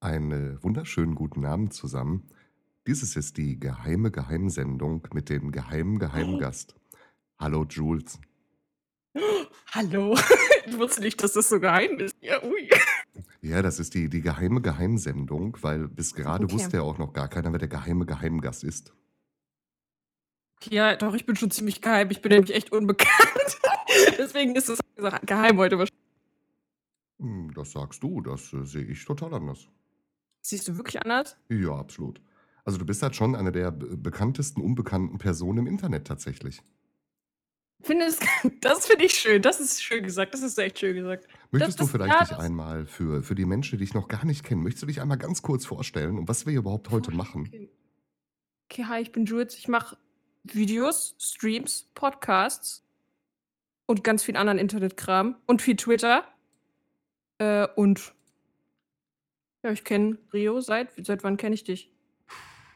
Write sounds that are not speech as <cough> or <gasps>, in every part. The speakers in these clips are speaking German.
Einen wunderschönen guten Abend zusammen. Dieses ist die geheime Geheimsendung mit dem geheimen Geheimgast. Hallo Jules. <gasps> Hallo. <laughs> Ich wusste nicht, dass das so geheim ist. Ja, ui. Ja, das ist die, die geheime Geheimsendung, weil bis gerade Okay. wusste ja auch noch gar keiner, wer der geheime Geheimgast ist. Ja, doch, ich bin schon ziemlich geheim. Ich bin nämlich echt unbekannt. <laughs> Deswegen ist es geheim heute wahrscheinlich. Hm, Das sagst du, das äh, sehe ich total anders. Siehst du wirklich anders? Ja, absolut. Also du bist halt schon eine der be- bekanntesten unbekannten Personen im Internet tatsächlich. Findest, <laughs> das finde ich schön. Das ist schön gesagt. Das ist echt schön gesagt. Möchtest das, du vielleicht ja, dich das- einmal für, für die Menschen, die dich noch gar nicht kennen, möchtest du dich einmal ganz kurz vorstellen und was wir überhaupt heute machen? Okay. okay, hi, ich bin Jules. Ich mache Videos, Streams, Podcasts und ganz viel anderen Internetkram und viel Twitter. Äh, und ja, ich kenne Rio seit, seit wann kenne ich dich?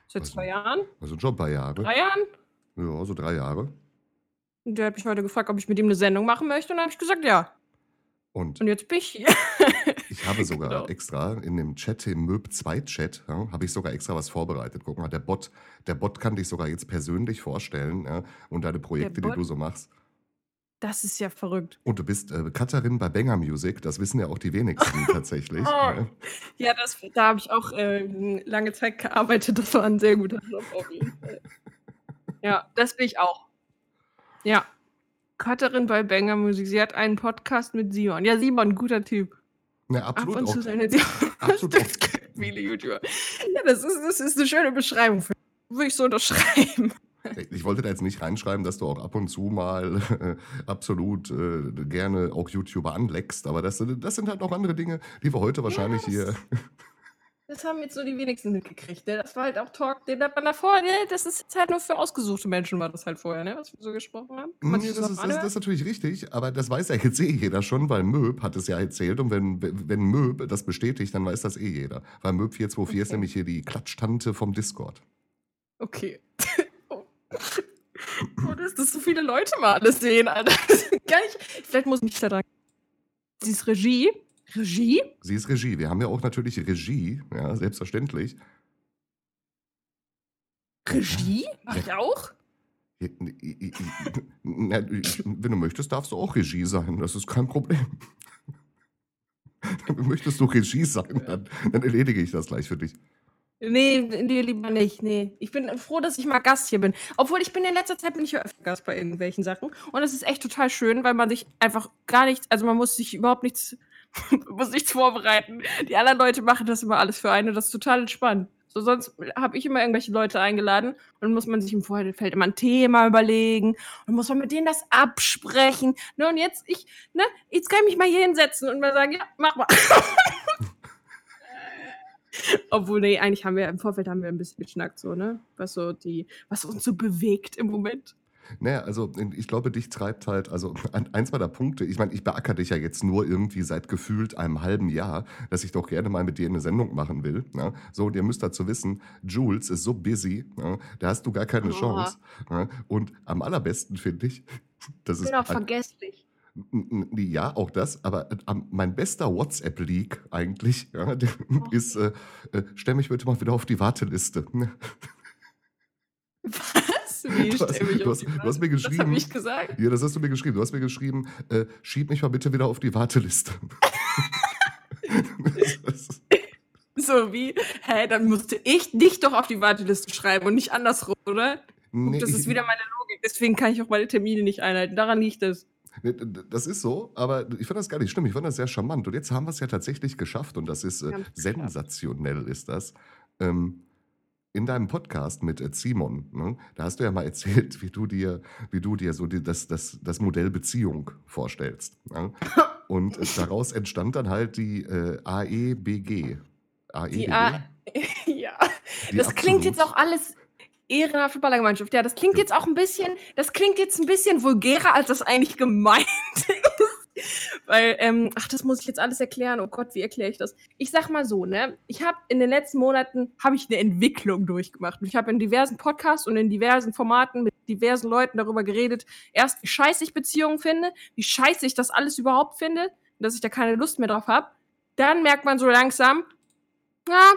Seit Also- zwei Jahren? Also schon ein paar Jahre. Drei Jahren? Ja, so drei Jahre. Und der hat mich heute gefragt, ob ich mit ihm eine Sendung machen möchte. Und dann habe ich gesagt, ja. Und Und jetzt bin ich hier. <laughs> ich habe sogar Genau. extra in dem Chat, im Möb 2 Chat, ja, habe ich sogar extra was vorbereitet. Guck mal, der Bot, der Bot kann dich sogar jetzt persönlich vorstellen ja, und deine Projekte, die Bot? du so machachst. Das ist ja verrückt. Und du bist äh, Cutterin bei Banger Music, das wissen ja auch die wenigsten <laughs> tatsächlich. Oh. ja. Ja, das, da habe ich auch äh, lange Zeit gearbeitet. Das war ein sehr guter Job auf jeden Fall. <laughs> Ja, das bin ich auch. Ja. Cutterin bei Banger Musik. Sie hat einen Podcast mit Simon. Ja, Simon, guter Typ. Ja, Ab <laughs> absolut und auch. zu seine Simon. Absolut Das viele YouTuber. Ja, das ist, das ist eine schöne Beschreibung. Für Würde ich so unterschreiben. Ich wollte da jetzt nicht reinschreiben, dass du auch ab und zu mal äh, absolut äh, gerne auch YouTuber anleckst, aber das, sind- das sind halt auch andere Dinge, die wir heute wahrscheinlich das- hier. <laughs> Das haben jetzt so die wenigsten mitgekriegt. Ne? Das war halt auch Talk, den hat man davor. Ne? Das ist jetzt halt nur für ausgesuchte Menschen, war das halt vorher, ne? was wir so gesprochen haben. Nee, sich das, ist, das, das ist natürlich richtig, aber das weiß ja jetzt eh jeder schon, weil Möb hat es ja erzählt und wenn, wenn Möb das bestätigt, dann weiß das eh jeder. Weil Möb 424 ist Okay. nämlich hier die Klatschtante vom Discord. Okay. Oh. oh, dass das so viele Leute mal alles sehen, Alter. Ist. Vielleicht muss ich mich da dran. Sie ist Regie. Regie? Sie ist Regie. Wir haben ja auch natürlich Regie, ja, selbstverständlich. Regie? Mach ich auch? Wenn du möchtest, darfst du auch Regie sein. Das ist kein Problem. <laughs> Möchtest du Regie sein, dann, dann erledige ich das gleich für dich. Nee, nee, lieber nicht. Nee. Ich bin froh, dass ich mal Gast hier bin. Obwohl ich bin in letzter Zeit bin ich ja öfter Gast bei irgendwelchen Sachen. Und das ist echt total schön, weil man sich einfach gar nichts, also man muss sich überhaupt nichts, <laughs> muss nichts vorbereiten. Die anderen Leute machen das immer alles für einen und das ist total entspannt. So, sonst habe ich immer irgendwelche Leute eingeladen und dann muss man sich im Vorfeld immer ein Thema überlegen und muss man mit denen das absprechen. Ne, und jetzt, ich, ne, jetzt kann ich mich mal hier hinsetzen und mal sagen, ja, mach mal. <laughs> Obwohl, nee, eigentlich haben wir im Vorfeld haben wir ein bisschen geschnackt, so, ne? Was so die, was uns so bewegt im Moment. Naja, also ich glaube, dich treibt halt, also ein, ein, zwei der Punkte, ich meine, ich beackere dich ja jetzt nur irgendwie seit gefühlt einem halben Jahr, dass ich doch gerne mal mit dir eine Sendung machen will. Ne? So, und ihr müsst dazu wissen, Jules ist so busy, ne? da hast du gar keine Oh. Chance. Ne? Und am allerbesten finde ich, <laughs> das Ich ist bin auch ein, vergesslich. Ja, auch das, aber äh, mein bester WhatsApp-Leak eigentlich ja, <laughs> ist, äh, äh, stell mich bitte mal wieder auf die Warteliste. <laughs> Was? Wie Du hast, stell mich du, auf hast, du hast mir Waage? Das habe geschrieben, ich gesagt. ja, das hast du mir geschrieben, du hast mir geschrieben, äh, schieb mich mal bitte wieder auf die Warteliste. Das <laughs> ist- So wie, hä, dann musste ich dich doch auf die Warteliste schreiben und nicht andersrum, oder? Guck, nee, das ich- ist wieder meine Logik. Deswegen kann ich auch meine Termine nicht einhalten. Daran liegt es. D- Das ist so, aber ich finde das gar nicht schlimm. Ich finde das sehr charmant. Und jetzt haben wir es ja tatsächlich geschafft und das ist äh, sensationell, ist das. Ähm, in deinem Podcast mit äh, Simon, ne, da hast du ja mal <laughs> erzählt, wie du dir, wie du dir so die, das, das, das Modell Beziehung vorstellst. Ne? Und daraus entstand dann halt die äh, AEBG. AEBG? Die A <laughs> ja. Die Das klingt jetzt absolut- auch alles ehrenhafte Ballergemeinschaft. Ja, das klingt jetzt auch ein bisschen, das klingt jetzt ein bisschen vulgärer, als das eigentlich gemeint <laughs> ist. Weil, ähm, ach, das muss ich jetzt alles erklären. Oh Gott, wie erkläre ich das? Ich sag mal so, ne? Ich habe in den letzten Monaten habe ich eine Entwicklung durchgemacht. Und ich habe in diversen Podcasts und in diversen Formaten mit diversen Leuten darüber geredet. Erst, wie scheiße ich Beziehungen finde, wie scheiße ich das alles überhaupt finde, dass ich da keine Lust mehr drauf habe. Dann merkt man so langsam, Ja,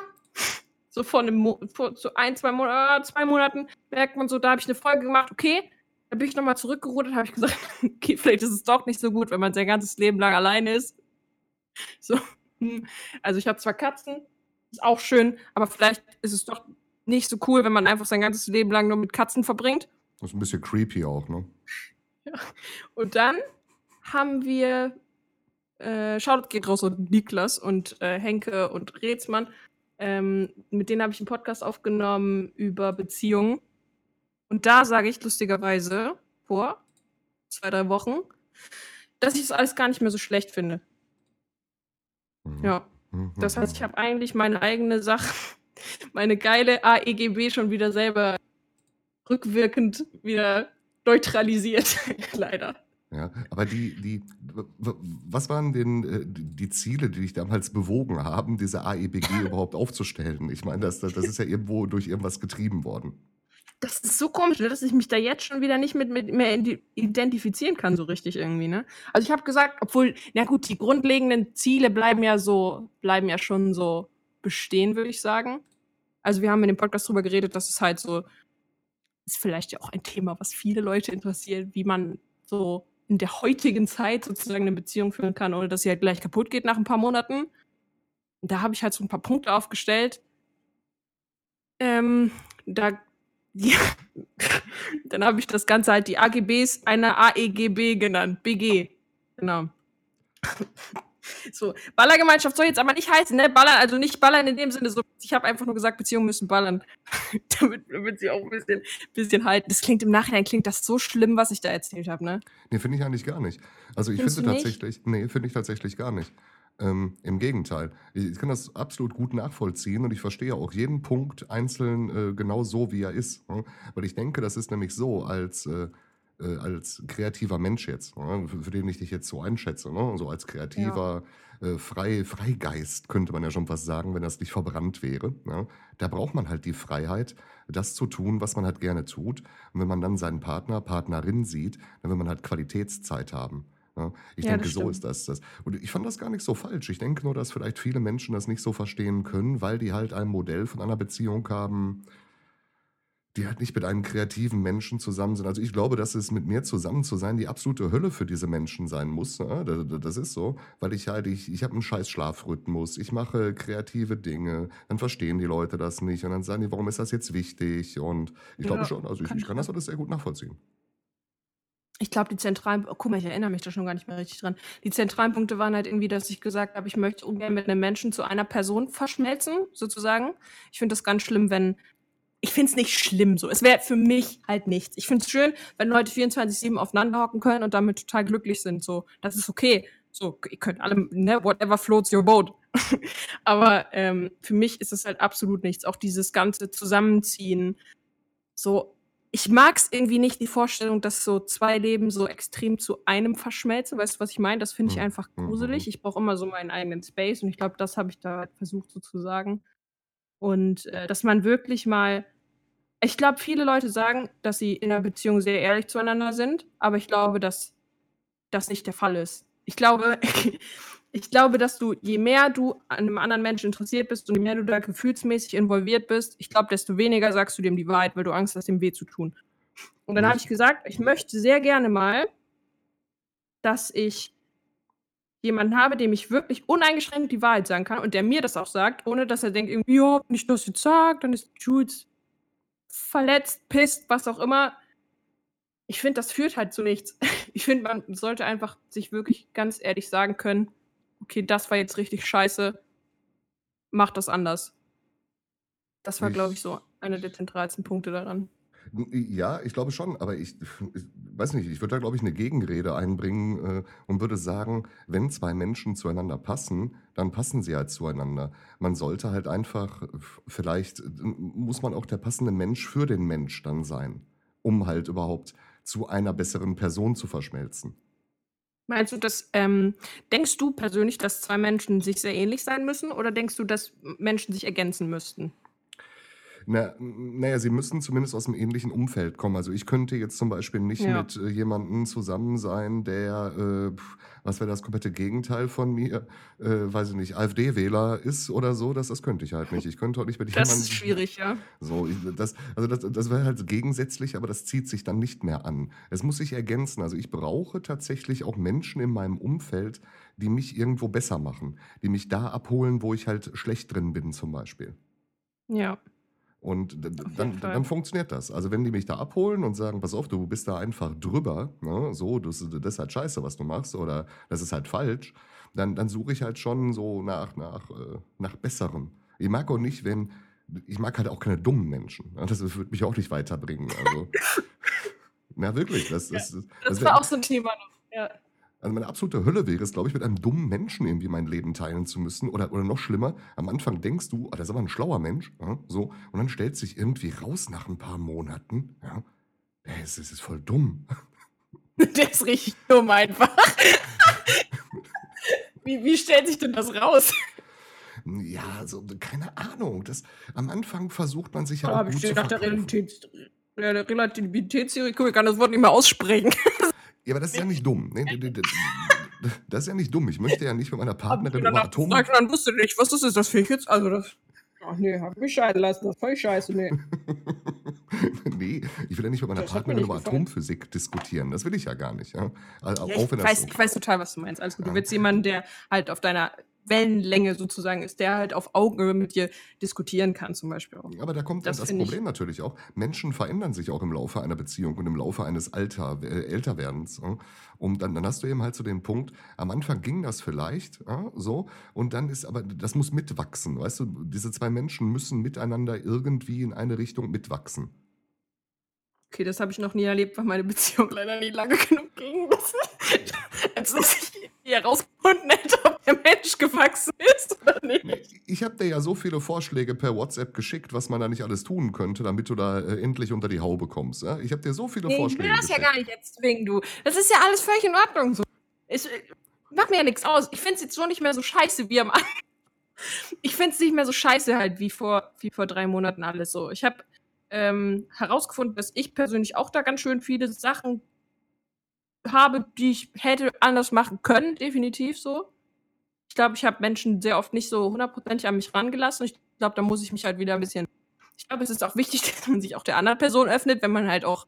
so vor einem Mo vor so ein, zwei, Mo äh, zwei Monaten merkt man so, da habe ich eine Folge gemacht, okay, da bin ich nochmal zurückgerudert, habe ich gesagt, <laughs> okay, vielleicht ist es doch nicht so gut, wenn man sein ganzes Leben lang alleine ist. So, hm, also ich habe zwar Katzen, ist auch schön, aber vielleicht ist es doch nicht so cool, wenn man einfach sein ganzes Leben lang nur mit Katzen verbringt. Das ist ein bisschen creepy auch, ne? Ja. Und dann haben wir, äh, Shoutout geht raus an Niklas und äh, Henke und Rätsmann. Ähm, mit denen habe ich einen Podcast aufgenommen über Beziehungen. Und da sage ich lustigerweise vor zwei, drei Wochen, dass ich das alles gar nicht mehr so schlecht finde. Mhm. Ja. Das heißt, ich habe eigentlich meine eigene Sache, <laughs> meine geile AEGB schon wieder selber rückwirkend wieder neutralisiert. <laughs> Leider. Ja, aber die, die, was waren denn äh, die Ziele, die dich damals bewogen haben, diese AEBG <laughs> überhaupt aufzustellen? Ich meine, das, das ist ja irgendwo durch irgendwas getrieben worden. Das ist so komisch, ne, dass ich mich da jetzt schon wieder nicht mit, mit mehr identifizieren kann, so richtig irgendwie, ne? Also ich habe gesagt, obwohl, na gut, die grundlegenden Ziele bleiben ja so, bleiben ja schon so bestehen, würde ich sagen. Also wir haben in dem Podcast drüber geredet, dass es halt so, ist vielleicht ja auch ein Thema, was viele Leute interessiert, wie man so in der heutigen Zeit sozusagen eine Beziehung führen kann, ohne dass sie halt gleich kaputt geht nach ein paar Monaten. Und da habe ich halt so ein paar Punkte aufgestellt. Ähm, da <laughs> ja. Dann habe ich das Ganze halt die AGBs einer AEGB genannt. BG. Genau. <laughs> So, Ballergemeinschaft soll jetzt aber nicht heißen, ne? Ballern, also nicht ballern in dem Sinne, so, ich habe einfach nur gesagt, Beziehungen müssen ballern. <laughs> damit, damit sie auch ein bisschen, bisschen halten. Das klingt im Nachhinein, klingt das so schlimm, was ich da erzählt habe, ne? Nee, finde ich eigentlich gar nicht. Also ich Findest finde du nicht? tatsächlich, nee, finde ich tatsächlich gar nicht. Ähm, Im Gegenteil. Ich, ich kann das absolut gut nachvollziehen und ich verstehe auch jeden Punkt einzeln äh, genau so, wie er ist. Ne? Weil ich denke, das ist nämlich so, als, äh, äh, als kreativer Mensch jetzt, ne? für, für den ich dich jetzt so einschätze, ne? so als kreativer äh, Frei, Freigeist, könnte man ja schon fast sagen, wenn das nicht verbrannt wäre. Ne? Da braucht man halt die Freiheit, das zu tun, was man halt gerne tut. Und wenn man dann seinen Partner, Partnerin sieht, dann will man halt Qualitätszeit haben. Ja, ich Ja, denke, so ist das, das. Und ich fand das gar nicht so falsch. Ich denke nur, dass vielleicht viele Menschen das nicht so verstehen können, weil die halt ein Modell von einer Beziehung haben, die halt nicht mit einem kreativen Menschen zusammen sind. Also ich glaube, dass es mit mir zusammen zu sein die absolute Hölle für diese Menschen sein muss. Da- das ist so, weil ich halt, ich, ich habe einen scheiß Schlafrhythmus, ich mache kreative Dinge, dann verstehen die Leute das nicht und dann sagen die, warum ist das jetzt wichtig? Und ich glaube Ja, schon, also ich, kann ich kann das alles sehr gut nachvollziehen. Ich glaube, die zentralen, oh, guck mal, ich erinnere mich da schon gar nicht mehr richtig dran. Die zentralen Punkte waren halt irgendwie, dass ich gesagt habe, ich möchte ungern mit einem Menschen zu einer Person verschmelzen, sozusagen. Ich finde das ganz schlimm, wenn. Ich finde es nicht schlimm so. Es wäre für mich halt nichts. Ich finde es schön, wenn Leute 24-7 aufeinander hocken können und damit total glücklich sind. So, das ist okay. So, ihr könnt alle, ne, whatever floats your boat. <laughs> Aber ähm, für mich ist es halt absolut nichts. Auch dieses ganze Zusammenziehen. So, ich mag es irgendwie nicht, die Vorstellung, dass so zwei Leben so extrem zu einem verschmelzen. Weißt du, was ich meine? Das finde ich Hm, einfach hm, hm, gruselig. Ich brauche immer so meinen eigenen Space und ich glaube, das habe ich da halt versucht so zu sagen. Und äh, dass man wirklich mal. Ich glaube, viele Leute sagen, dass sie in einer Beziehung sehr ehrlich zueinander sind, aber ich glaube, dass das nicht der Fall ist. Ich glaube, <laughs> ich glaube, dass du, je mehr du an einem anderen Menschen interessiert bist und je mehr du da gefühlsmäßig involviert bist, ich glaube, desto weniger sagst du dem die Wahrheit, weil du Angst hast, dem weh zu tun. Und dann habe ich- ich gesagt, ich möchte sehr gerne mal, dass ich jemanden habe, dem ich wirklich uneingeschränkt die Wahrheit sagen kann und der mir das auch sagt, ohne dass er denkt, irgendwie, ja, wenn ich das jetzt sage, dann ist Jules verletzt, pisst, was auch immer. Ich finde, das führt halt zu nichts. <laughs> Ich finde, man sollte einfach sich wirklich ganz ehrlich sagen können, okay, das war jetzt richtig scheiße, mach das anders. Das war, glaube ich, Ich, so einer der zentralsten Punkte daran. Ja, ich glaube schon, aber ich, <laughs> ich weiß nicht, ich würde da, glaube ich, eine Gegenrede einbringen äh, und würde sagen, wenn zwei Menschen zueinander passen, dann passen sie halt zueinander. Man sollte halt einfach, vielleicht äh, muss man auch der passende Mensch für den Mensch dann sein, um halt überhaupt zu einer besseren Person zu verschmelzen. Meinst du, dass, ähm, denkst du persönlich, dass zwei Menschen sich sehr ähnlich sein müssen oder denkst du, dass Menschen sich ergänzen müssten? Na, naja, sie müssen zumindest aus einem ähnlichen Umfeld kommen. Also ich könnte jetzt zum Beispiel nicht Ja. mit äh, jemandem zusammen sein, der, äh, was wäre das komplette Gegenteil von mir, äh, weiß ich nicht, AfD-Wähler ist oder so. Das, das könnte ich halt nicht. Ich könnte auch nicht mit Das jemandem. ist schwierig, ja. So, ich, das, also das, das wäre halt gegensätzlich, aber das zieht sich dann nicht mehr an. Es muss sich ergänzen. Also ich brauche tatsächlich auch Menschen in meinem Umfeld, die mich irgendwo besser machen, die mich da abholen, wo ich halt schlecht drin bin, zum Beispiel. Ja. Und dann, dann funktioniert das. Also wenn die mich da abholen und sagen, pass auf, du bist da einfach drüber, ne? so, das, das ist halt scheiße, was du machst, oder das ist halt falsch, dann, dann suche ich halt schon so nach, nach, äh, nach Besserem. Ich mag auch nicht, wenn, ich mag halt auch keine dummen Menschen. ne? Das würde mich auch nicht weiterbringen. Also, <laughs> na wirklich, das, das, das, Das war auch so ein Thema noch. Ja. Also meine absolute Hölle wäre es, glaube ich, mit einem dummen Menschen irgendwie mein Leben teilen zu müssen. Oder, oder noch schlimmer, am Anfang denkst du, oh, das ist aber ein schlauer Mensch. Ja, so, und dann stellt sich irgendwie raus nach ein paar Monaten, ja, ist, das ist voll dumm. <laughs> Der ist richtig dumm einfach. <laughs> wie, wie stellt sich denn das raus? Ja, so, keine Ahnung. Das, am Anfang versucht man sich ja habe ich gut zu nach der Relativitätstheorie, guck, ich kann das Wort nicht mehr aussprechen. Ja, aber das ist ja nicht dumm. Nee, Das ist ja nicht dumm. Ich möchte ja nicht mit meiner ich Partnerin über Atom... und dann wusste nicht, was das ist. Das finde ich jetzt, also das. Ach nee, hab mich scheiden lassen, das ist voll scheiße, nee. <laughs> nee, ich will ja nicht mit meiner Das Partnerin über gefallen. Atomphysik diskutieren. Das will ich ja gar nicht. Ja? Also, Ja, ich, weiß, so- ich weiß total, was du meinst. Alles gut. Du willst jemanden, der halt auf deiner Wellenlänge sozusagen ist, der halt auf Augenhöhe mit dir diskutieren kann, zum Beispiel auch. Aber da kommt Das das, Problem natürlich auch. Menschen verändern sich auch im Laufe einer Beziehung und im Laufe eines Alter, äh, Älterwerdens. Und dann, dann hast du eben halt so den Punkt, am Anfang ging das vielleicht ja, so und dann ist aber, das muss mitwachsen. Weißt du, diese zwei Menschen müssen miteinander irgendwie in eine Richtung mitwachsen. Okay, das habe ich noch nie erlebt, weil meine Beziehung leider nie lange genug ging. Als dass ich nie herausgefunden hätte, ob der Mensch gewachsen ist oder nicht. Ich habe dir ja so viele Vorschläge per WhatsApp geschickt, was man da nicht alles tun könnte, damit du da äh, endlich unter die Haube kommst. Ja? Ich habe dir so viele Nee, ich Vorschläge will das ja geschickt. gar nicht jetzt wegen du. Das ist ja alles völlig in Ordnung so. Ich, äh, macht mir ja nichts aus. Ich finde es jetzt so nicht mehr so scheiße wie am Anfang. <laughs> Ich finde es nicht mehr so scheiße halt wie vor, wie vor drei Monaten alles so. Ich habe ähm, herausgefunden, dass ich persönlich auch da ganz schön viele Sachen habe, die ich hätte anders machen können, definitiv so. Ich glaube, ich habe Menschen sehr oft nicht so hundertprozentig an mich rangelassen. Ich glaube, da muss ich mich halt wieder ein bisschen. Ich glaube, es ist auch wichtig, <laughs> dass man sich auch der anderen Person öffnet, wenn man halt auch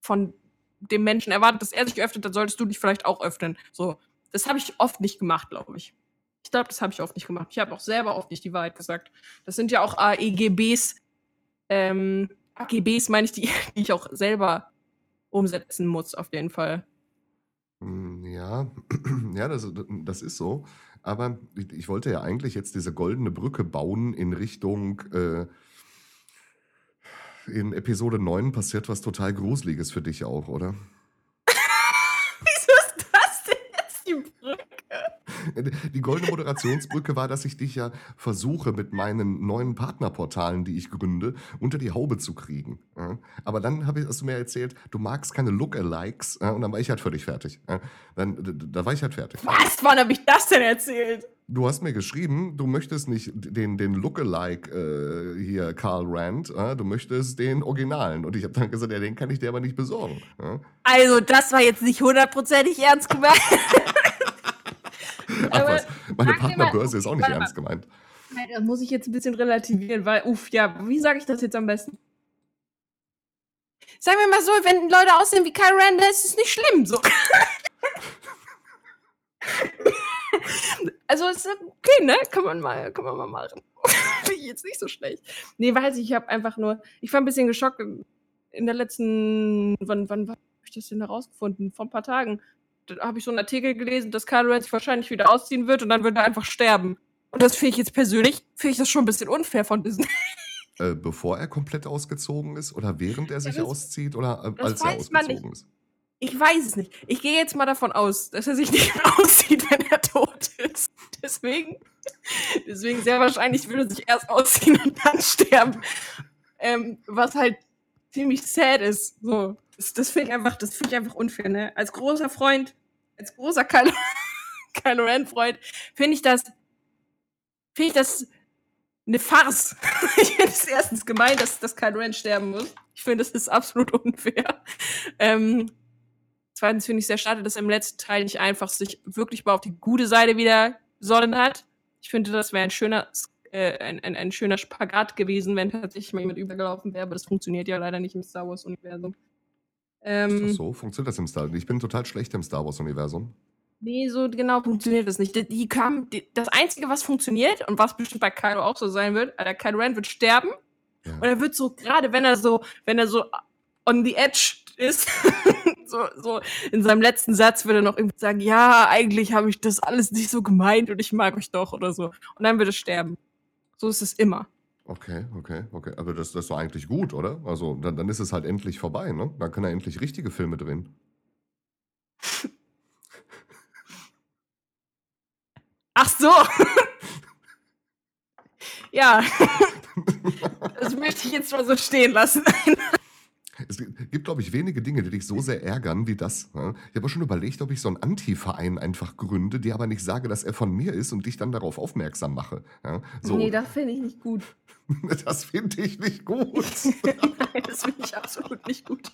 von dem Menschen erwartet, dass er sich öffnet, dann solltest du dich vielleicht auch öffnen. So, das habe ich oft nicht gemacht, glaube ich. Ich glaube, das habe ich oft nicht gemacht. Ich habe auch selber oft nicht die Wahrheit gesagt. Das sind ja auch AEGBs, ähm, AGBs meine ich, die, <laughs> die ich auch selber umsetzen muss, auf jeden Fall. Hm, Ja, <clears throat> ja, das, das ist so. Aber ich, ich wollte ja eigentlich jetzt diese goldene Brücke bauen in Richtung, äh, in Episode 9 passiert was total Gruseliges für dich auch, oder? Wieso ist das denn jetzt die Brücke? Die goldene Moderationsbrücke war, dass ich dich ja versuche, mit meinen neuen Partnerportalen, die ich gründe, unter die Haube zu kriegen. Aber dann ich, hast du mir erzählt, du magst keine Lookalikes. Und dann war ich halt völlig fertig. Dann, da war ich halt fertig. Was? Wann habe ich das denn erzählt? Du hast mir geschrieben, du möchtest nicht den, den Lookalike äh, hier, Carl Rand, äh, du möchtest den Originalen. Und ich habe dann gesagt, ja, den kann ich dir aber nicht besorgen. Ja? Also, das war jetzt nicht hundertprozentig ernst gemeint. <laughs> <laughs> Ach Aber was, meine mal- Partnerbörse ist auch nicht ernst gemeint. Das muss ich jetzt ein bisschen relativieren, weil, uff, ja, wie sage ich das jetzt am besten? Sagen wir mal so, wenn Leute aussehen wie Kyle Rand, dann ist es nicht schlimm. So. <laughs> also es ist okay, ne? Kann man mal, kann man mal machen. <laughs> Finde ich jetzt nicht so schlecht. Nee, weiß ich, ich habe einfach nur, ich war ein bisschen geschockt in der letzten, wann, wann habe ich das denn herausgefunden? Vor ein paar Tagen. Da habe ich so einen Artikel gelesen, dass Rand sich wahrscheinlich wieder ausziehen wird und dann wird er einfach sterben. Und das finde ich jetzt persönlich, finde ich das schon ein bisschen unfair von Disney. <laughs> Äh, bevor er komplett ausgezogen ist oder während er sich das- auszieht oder äh, als er ausgezogen ist? Ich weiß es nicht. Ich gehe jetzt mal davon aus, dass er sich <laughs> nicht mehr aussieht, wenn er tot ist. Deswegen, deswegen sehr wahrscheinlich würde er sich erst ausziehen und dann sterben. Ähm, was halt ziemlich sad ist. So, das, das finde ich einfach, das finde ich einfach unfair. Ne? Als großer Freund, als großer Kylo, Kylo Ren Freund, finde ich das, finde ich das eine Farce. <laughs> ich finde es erstens gemein, dass, dass Kylo Ren sterben muss. Ich finde, das ist absolut unfair. Ähm, zweitens finde ich sehr schade, dass er im letzten Teil nicht einfach sich wirklich mal auf die gute Seite wieder sonnen hat. Ich finde, das wäre ein schöner, äh, ein, ein, ein schöner Spagat gewesen, wenn tatsächlich mal jemand übergelaufen wäre, aber das funktioniert ja leider nicht im Star Wars-Universum. Ähm, so, funktioniert das im Star Wars? Ich bin total schlecht im Star Wars-Universum. Nee, so genau funktioniert das nicht. Die, die kam, die, das Einzige, was funktioniert und was bestimmt bei Kylo auch so sein wird, der Kylo Ren wird sterben ja. und er wird so, gerade wenn er so, wenn er so on the edge ist, <laughs> so, so in seinem letzten Satz wird er noch irgendwie sagen, ja, eigentlich habe ich das alles nicht so gemeint und ich mag euch doch oder so. Und dann wird er sterben. So ist es immer. Okay, okay, okay. Aber das, das ist doch eigentlich gut, oder? Also dann, dann ist es halt endlich vorbei, ne? Dann können er endlich richtige Filme drehen. Ach so. <laughs> ja. <laughs> das möchte ich jetzt mal so stehen lassen. Es gibt, glaube ich, wenige Dinge, die dich so sehr ärgern wie das. Ne? Ich habe schon überlegt, ob ich so einen Anti-Verein einfach gründe, dir aber nicht sage, dass er von mir ist und dich dann darauf aufmerksam mache. so. Nee, das finde ich nicht gut. <laughs> das finde ich nicht gut. <laughs> Nein, das finde ich absolut nicht gut.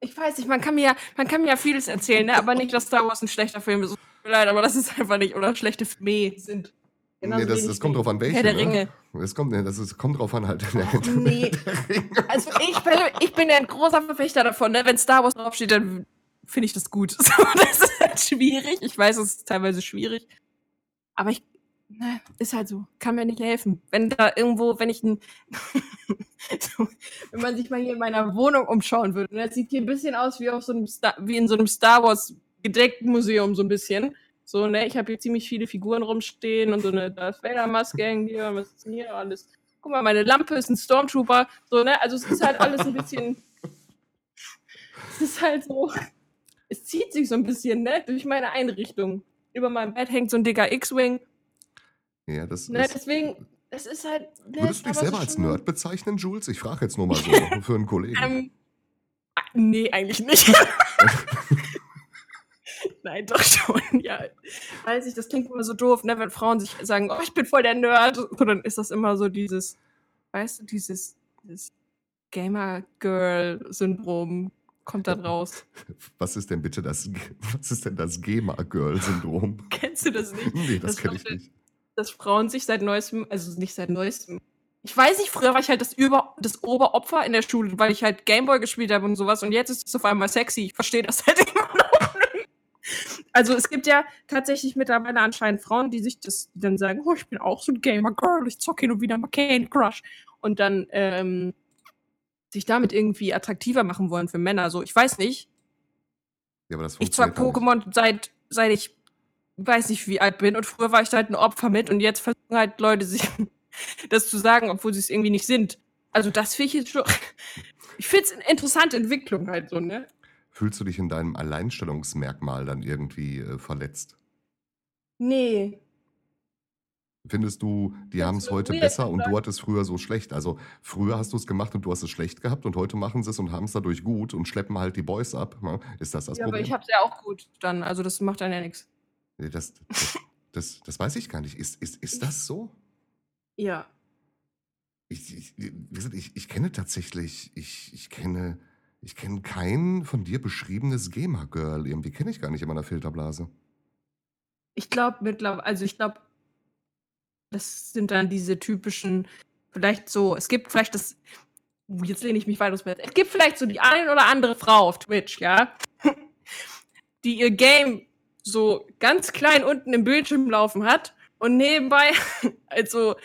Ich weiß nicht, man kann mir ja, man kann mir ja vieles erzählen, ne? aber nicht, dass Star Wars ein schlechter Film ist mir leid, aber das ist einfach nicht. Oder schlechte Filme sind. Genau nee, das, das kommt drauf an, welche. Herr der ne? Das kommt, das ist, kommt drauf an halt. <laughs> Nee. <laughs> Also ich bin, ich bin ja ein großer Verfechter davon, ne? Wenn Star Wars draufsteht, dann finde ich das gut. <laughs> So, das ist halt schwierig. Ich weiß, es ist teilweise schwierig. Aber ich, ne, ist halt so. Kann mir nicht helfen. Wenn da irgendwo, wenn ich ein, so, wenn man sich mal hier in meiner Wohnung umschauen würde, ne, das sieht hier ein bisschen aus wie auf so einem Star, wie in so einem Star Wars gedeckten Museum so ein bisschen. So, ne, ich habe hier ziemlich viele Figuren rumstehen und so eine Darth Vader Maske hängen hier, was ist denn hier alles? Guck mal, meine Lampe ist ein Stormtrooper, so, ne? Also es ist halt alles ein bisschen <laughs> es ist halt so es zieht sich so ein bisschen, ne, durch meine Einrichtung. Über meinem Bett hängt so ein dicker X-Wing. Ja, das ne, deswegen es ist halt ne, Würdest du dich selber als Nerd bezeichnen, Jules? Ich frage jetzt nur mal so <laughs> für einen Kollegen. Ähm, nee, eigentlich nicht. <laughs> <laughs> Nein, doch schon, ja. Weiß ich, das klingt immer so doof, ne? wenn Frauen sich sagen, oh, ich bin voll der Nerd. Und dann ist das immer so dieses, weißt du, dieses, dieses Gamer-Girl-Syndrom kommt dann raus. <laughs> Was ist denn bitte das, was ist denn das Gamer-Girl-Syndrom? <laughs> Kennst du das nicht? Nee, das, das kenne ich nicht. Dass Frauen sich seit neuestem, also nicht seit neuestem, ich weiß nicht, früher war ich halt das, Über, das Oberopfer in der Schule, weil ich halt Gameboy gespielt habe und sowas und jetzt ist es auf einmal sexy. Ich verstehe das halt noch also es gibt ja tatsächlich mittlerweile anscheinend Frauen, die sich das die dann sagen, oh, ich bin auch so ein Gamer-Girl, ich zocke hin und wieder mal Candy Crush. Und dann ähm, sich damit irgendwie attraktiver machen wollen für Männer. So, ich weiß nicht. Ja, aber das ich zock Pokémon seit, seit ich weiß nicht wie alt bin und früher war ich da halt ein Opfer mit und jetzt versuchen halt Leute sich <laughs> das zu sagen, obwohl sie es irgendwie nicht sind. Also das finde ich jetzt schon. <laughs> Ich finde es eine interessante Entwicklung halt so, ne? Fühlst du dich in deinem Alleinstellungsmerkmal dann irgendwie äh, verletzt? Nee. Findest du, die haben es heute besser und du hattest früher so schlecht? Also früher hast du es gemacht und du hast es schlecht gehabt und heute machen sie es und haben es dadurch gut und schleppen halt die Boys ab. Ne? Ist das das ja, Problem? aber ich habe es ja auch gut dann. Also das macht dann ja nichts. Das, das, das, das, weiß ich gar nicht. Ist, ist, ist das so? Ja. Ich, ich, wie gesagt, ich, ich kenne tatsächlich, ich, ich kenne ich kenne kein von dir beschriebenes Gamer-Girl. Irgendwie kenne ich gar nicht in meiner Filterblase. Ich glaube mittlerweile, also ich glaube, das sind dann diese typischen, vielleicht so, es gibt vielleicht das, jetzt lehne ich mich weit aus Bett. Es gibt vielleicht so die ein oder andere Frau auf Twitch, ja, <laughs> die ihr Game so ganz klein unten im Bildschirm laufen hat und nebenbei, <laughs> also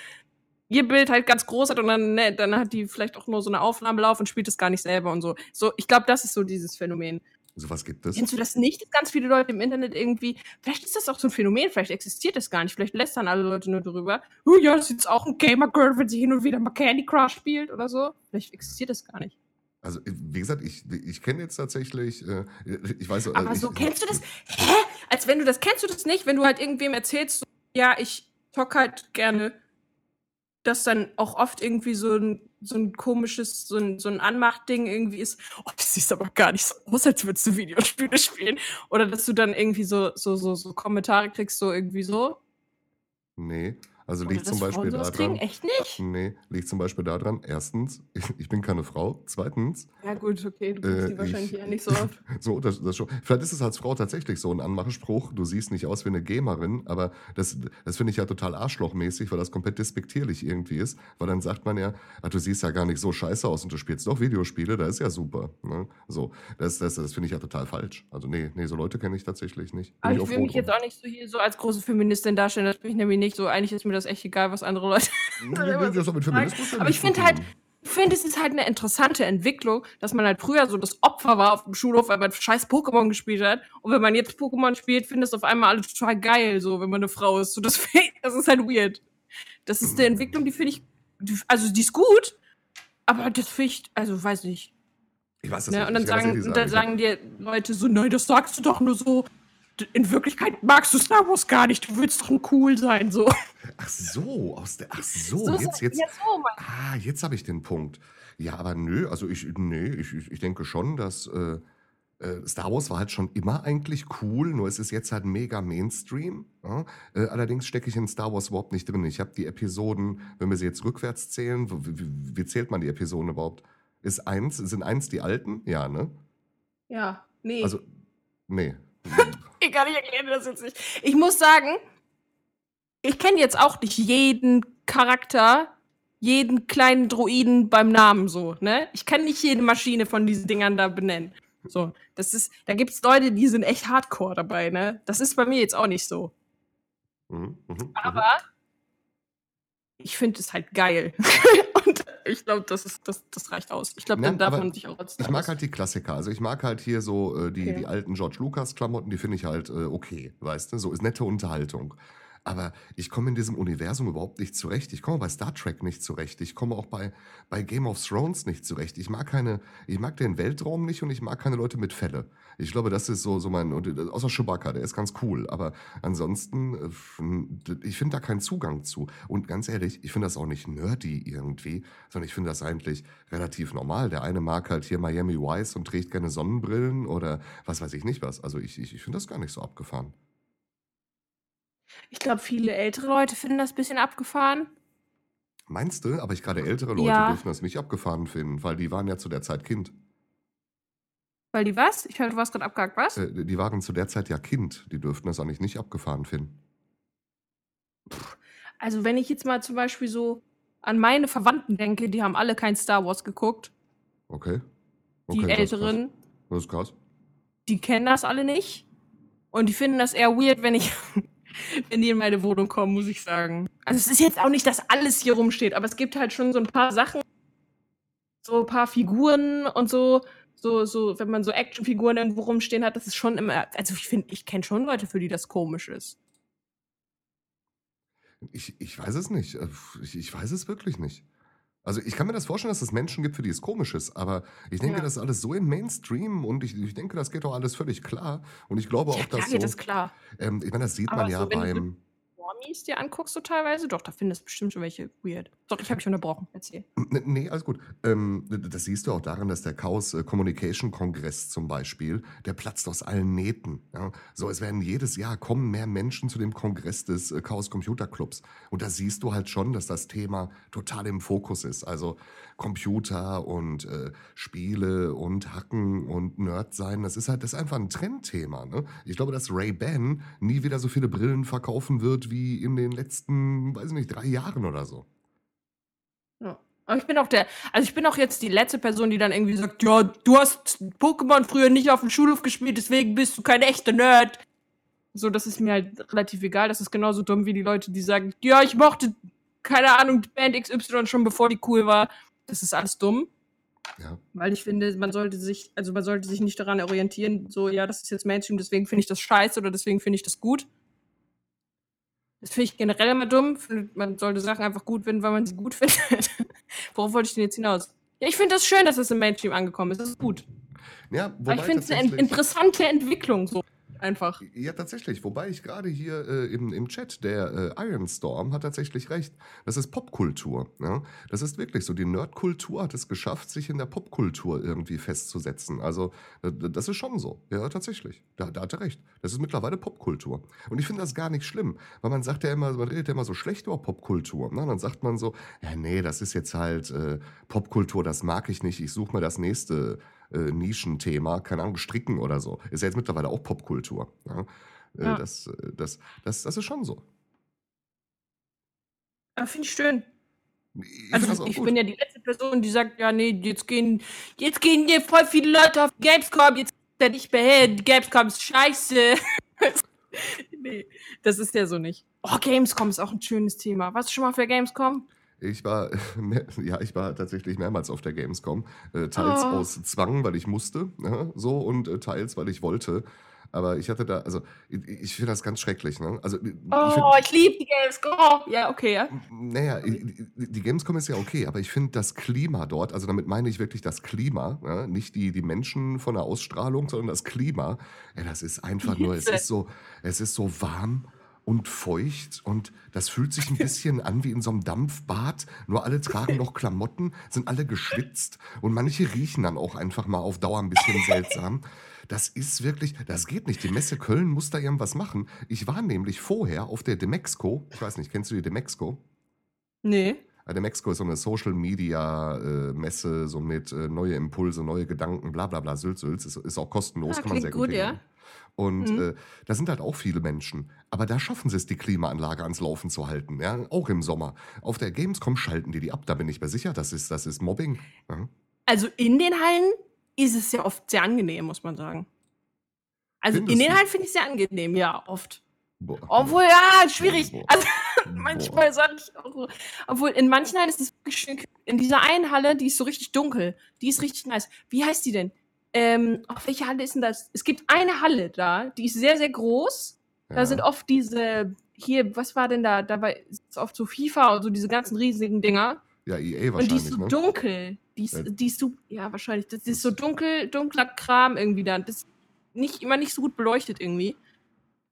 ihr Bild halt ganz groß hat und dann, ne, dann hat die vielleicht auch nur so eine Aufnahme laufen und spielt es gar nicht selber und so. So, ich glaube, das ist so dieses Phänomen. So was gibt es? Kennst du das nicht? Ganz viele Leute im Internet irgendwie, vielleicht ist das auch so ein Phänomen, vielleicht existiert das gar nicht, vielleicht lästern alle Leute nur darüber. Oh ja, das ist jetzt auch ein Gamer-Girl, wenn sie hin und wieder mal Candy Crush spielt oder so. Vielleicht existiert das gar nicht. Also, wie gesagt, ich, ich kenne jetzt tatsächlich, äh, ich weiß äh, Aber ich, so, kennst du das? <laughs> Hä? Als wenn du das, kennst du das nicht, wenn du halt irgendwem erzählst, so, ja, ich zock halt gerne dass dann auch oft irgendwie so ein, so ein komisches, so ein, so ein Anmachtding irgendwie ist, oh, das siehst aber gar nicht so aus, als würdest du Videospiele <laughs> spielen. Oder dass du dann irgendwie so, so, so, so Kommentare kriegst, so irgendwie so. Nee. Also liegt zum Beispiel daran, Echt nicht? nee, liegt zum Beispiel daran, erstens, ich, ich bin keine Frau, zweitens, Ja, gut, okay, du kriegst äh, die wahrscheinlich ich, eher nicht so <laughs> oft. so, das, das schon. Vielleicht ist es als Frau tatsächlich so ein Anmachspruch, du siehst nicht aus wie eine Gamerin, aber das, das finde ich ja total arschlochmäßig, weil das komplett despektierlich irgendwie ist, weil dann sagt man ja, ach, du siehst ja gar nicht so scheiße aus und du spielst doch Videospiele, das ist ja super. Ne? So, das, das, das finde ich ja total falsch. Also nee, nee, so Leute kenne ich tatsächlich nicht. Bin Aber ich ich will mich jetzt drum. auch nicht so hier so als große Feministin darstellen. Das bin ich nämlich nicht so. Eigentlich ist mir das echt egal, was andere Leute <laughs> nee, das mit. Feminismus ja Aber ich finde halt, finde, es ist halt eine interessante Entwicklung, dass man halt früher so das Opfer war auf dem Schulhof, weil man scheiß Pokémon gespielt hat. Und wenn man jetzt Pokémon spielt, findet es auf einmal alle total geil, so, wenn man eine Frau ist. So, das, <laughs> das ist halt weird. Das ist eine Entwicklung, die finde ich, also die ist gut, aber das finde ich, also weiß nicht. Ich weiß das Ne? nicht. Und dann das sagen, dann sagen dir Leute so, nein, das sagst du doch nur so. In Wirklichkeit magst du Star Wars gar nicht. Du willst doch ein cool sein, so. ach so, aus der, ach so, So, jetzt, jetzt, ja, so, ah, jetzt habe ich den Punkt. Ja, aber nö, also ich, nee, ich, ich, ich denke schon, dass äh, äh, Star Wars war halt schon immer eigentlich cool, nur es ist jetzt halt mega Mainstream. Ja? Äh, allerdings stecke ich in Star Wars überhaupt nicht drin. Ich habe die Episoden, wenn wir sie jetzt rückwärts zählen, wie, wie, wie zählt man die Episoden überhaupt? Ist eins, sind eins die alten? Ja, ne? Ja, nee. Also, nee. <laughs> <laughs> ich kann nicht erklären das jetzt nicht. Ich muss sagen, ich kenne jetzt auch nicht jeden Charakter, jeden kleinen Droiden beim Namen so, ne? Ich kann nicht jede Maschine von diesen Dingern da benennen. So, das ist, da gibt es Leute, die sind echt hardcore dabei, ne? Das ist bei mir jetzt auch nicht so. Mhm, mhm, mhm. Aber ich finde es halt geil. <laughs> Und ich glaube, das, ist- das, das reicht aus. Ich glaube, dann darf man sich auch als Ich mag halt die Klassiker. Also ich mag halt hier so äh, die, Okay. die alten George Lucas-Klamotten, die finde ich halt äh, okay, weißt du? So ist nette Unterhaltung. Aber ich komme in diesem Universum überhaupt nicht zurecht. Ich komme bei Star Trek nicht zurecht. Ich komme auch bei, bei Game of Thrones nicht zurecht. Ich mag keine, ich mag den Weltraum nicht und ich mag keine Leute mit Felle. Ich glaube, das ist so, so mein, äh, außer Chewbacca, der ist ganz cool. Aber ansonsten, äh, ich finde da keinen Zugang zu. Und ganz ehrlich, ich finde das auch nicht nerdy irgendwie, sondern ich finde das eigentlich relativ normal. Der eine mag halt hier Miami Vice und trägt gerne Sonnenbrillen oder was weiß ich nicht was. Also ich, ich, ich finde das gar nicht so abgefahren. Ich glaube, viele ältere Leute finden das ein bisschen abgefahren. Meinst du? Aber ich gerade ältere Leute Ja. dürfen das nicht abgefahren finden, weil die waren ja zu der Zeit Kind. Weil die was? Ich höre, du warst gerade abgehakt, was? Äh, die waren zu der Zeit ja Kind. Die dürften das eigentlich nicht abgefahren finden. Also, wenn ich jetzt mal zum Beispiel so an meine Verwandten denke, die haben alle kein Star Wars geguckt. Okay. Die okay das ist krass. Älteren, Das ist krass. die kennen das alle nicht. Und die finden das eher weird, wenn ich, <laughs> wenn die in meine Wohnung kommen, muss ich sagen. Also es ist jetzt auch nicht, dass alles hier rumsteht, aber es gibt halt schon so ein paar Sachen, so ein paar Figuren und so, so, so, wenn man so Actionfiguren irgendwo rumstehen hat, das ist schon immer, also ich finde, ich kenne schon Leute, für die das komisch ist. Ich, ich weiß es nicht. Äh, Ich, ich weiß es wirklich nicht. Also ich kann mir das vorstellen, dass es Menschen gibt, für die es komisch ist, aber ich denke, Ja. das ist alles so im Mainstream und ich, ich denke, das geht doch alles völlig klar. Und ich glaube Ja, auch, dass geht so, das klar. ähm, ich meine, das sieht Aber man ja so beim, Normies dir anguckst, so teilweise, doch, da findest du bestimmt schon welche weird. Doch, ich habe dich unterbrochen. Erzähl. Nee, alles gut. Ähm, das siehst du auch daran, dass der Chaos äh, Communication Kongress zum Beispiel, der platzt aus allen Nähten. Ja? So, es werden jedes Jahr kommen mehr Menschen zu dem Kongress des äh, Chaos Computer Clubs. Und da siehst du halt schon, dass das Thema total im Fokus ist. Also Computer und äh, Spiele und Hacken und Nerd sein, das ist halt, das ist einfach ein Trendthema. Ne? Ich glaube, dass Ray-Ban nie wieder so viele Brillen verkaufen wird wie in den letzten, weiß ich nicht, drei Jahren oder so. Ja. Aber ich bin auch der, also ich bin auch jetzt die letzte Person, die dann irgendwie sagt, ja, du hast Pokémon früher nicht auf dem Schulhof gespielt, deswegen bist du kein echter Nerd. So, das ist mir halt relativ egal. Das ist genauso dumm wie die Leute, die sagen, ja, ich mochte, keine Ahnung, Band XY schon bevor die cool war. Das ist alles dumm. Ja. Weil ich finde, man sollte sich, also man sollte sich nicht daran orientieren, so, ja, das ist jetzt Mainstream, deswegen finde ich das scheiße oder deswegen finde ich das gut. Das finde ich generell immer dumm. Man sollte Sachen einfach gut finden, weil man sie gut <laughs> findet. Worauf wollte ich denn jetzt hinaus? Ja, ich finde das schön, dass es im Mainstream angekommen ist. Das ist gut. Ja, Aber wobei ich finde es eine interessante Entwicklung so. Einfach. Ja, tatsächlich. Wobei ich gerade hier äh, im, im Chat, der äh, Ironstorm hat tatsächlich recht. Das ist Popkultur. Ja? Das ist wirklich so. Die Nerdkultur hat es geschafft, sich in der Popkultur irgendwie festzusetzen. Also, äh, das ist schon so. Ja, tatsächlich. Da, da hat er recht. Das ist mittlerweile Popkultur. Und ich finde das gar nicht schlimm, weil man sagt ja immer, man redet ja immer so schlecht über Popkultur. Ne? Dann sagt man so, ja, nee, das ist jetzt halt äh, Popkultur, das mag ich nicht. Ich suche mal das nächste äh, Nischenthema, keine Ahnung, Stricken oder so. Ist ja jetzt mittlerweile auch Popkultur. Ja? Äh, Ja. Das, äh, das, das, das ist schon so. Ja, Finde ich schön. Ich Also ich gut. bin ja die letzte Person, die sagt, ja, nee, jetzt gehen, jetzt gehen hier voll viele Leute auf Gamescom, jetzt ist er nicht mehr hin, Gamescom ist scheiße. <laughs> nee, das ist ja so nicht. Oh, Gamescom ist auch ein schönes Thema. Warst du schon mal der Gamescom? Ich war, <laughs> ja, ich war tatsächlich mehrmals auf der Gamescom. Äh, teils Oh. aus Zwang, weil ich musste, so, und äh, teils, weil ich wollte. Aber ich hatte da, also, ich, ich finde das ganz schrecklich, ne? Also, ich find, Oh, ich liebe die Gamescom. Ja, okay, ja. Naja, die die Gamescom ist ja okay, aber ich finde das Klima dort, also damit meine ich wirklich das Klima, ja, nicht die, die Menschen von der Ausstrahlung, sondern das Klima. Ja, das ist einfach nur, es ist so, es ist so warm und feucht und das fühlt sich ein <laughs> bisschen an wie in so einem Dampfbad. Nur alle tragen noch Klamotten, sind alle geschwitzt und manche riechen dann auch einfach mal auf Dauer ein bisschen <laughs> seltsam. Das ist wirklich, das geht nicht. Die Messe Köln muss da irgendwas machen. Ich war nämlich vorher auf der Demexco. Ich weiß nicht, kennst du die Demexco? Nee. Ja, Der Mexiko ist so eine Social Media äh, Messe, so mit äh, neue Impulse, neue Gedanken, bla bla bla, Sülz, Sülz, ist, ist auch kostenlos, Ah, kann man sehr gut gut, ja. Und Mhm. äh, da sind halt auch viele Menschen. Aber da schaffen sie es, die Klimaanlage ans Laufen zu halten, ja, auch im Sommer. Auf der Gamescom schalten die die ab, da bin ich mir sicher, das ist, das ist Mobbing. Ja. Also in den Hallen ist es ja oft sehr angenehm, muss man sagen. Also in Findest den du? Hallen finde ich es sehr angenehm, ja, oft. Boah. Obwohl, ja, schwierig. Boah. Also <laughs> manchmal sage ich auch so. Obwohl, in manchen Hallen ist es wirklich schön. In dieser einen Halle, die ist so richtig dunkel. Die ist richtig nice. Wie heißt die denn? Ähm, auf welche Halle ist denn das? Es gibt eine Halle da, die ist sehr, sehr groß. Da Ja. sind oft diese, hier, was war denn da? Dabei ist oft so FIFA und so diese ganzen riesigen Dinger. ja, EA Und die ist wahrscheinlich, so ne? dunkel. Die ist, Ja. die ist so, ja, wahrscheinlich. Das ist so dunkel, dunkler Kram irgendwie da. Das ist nicht, immer nicht so gut beleuchtet irgendwie.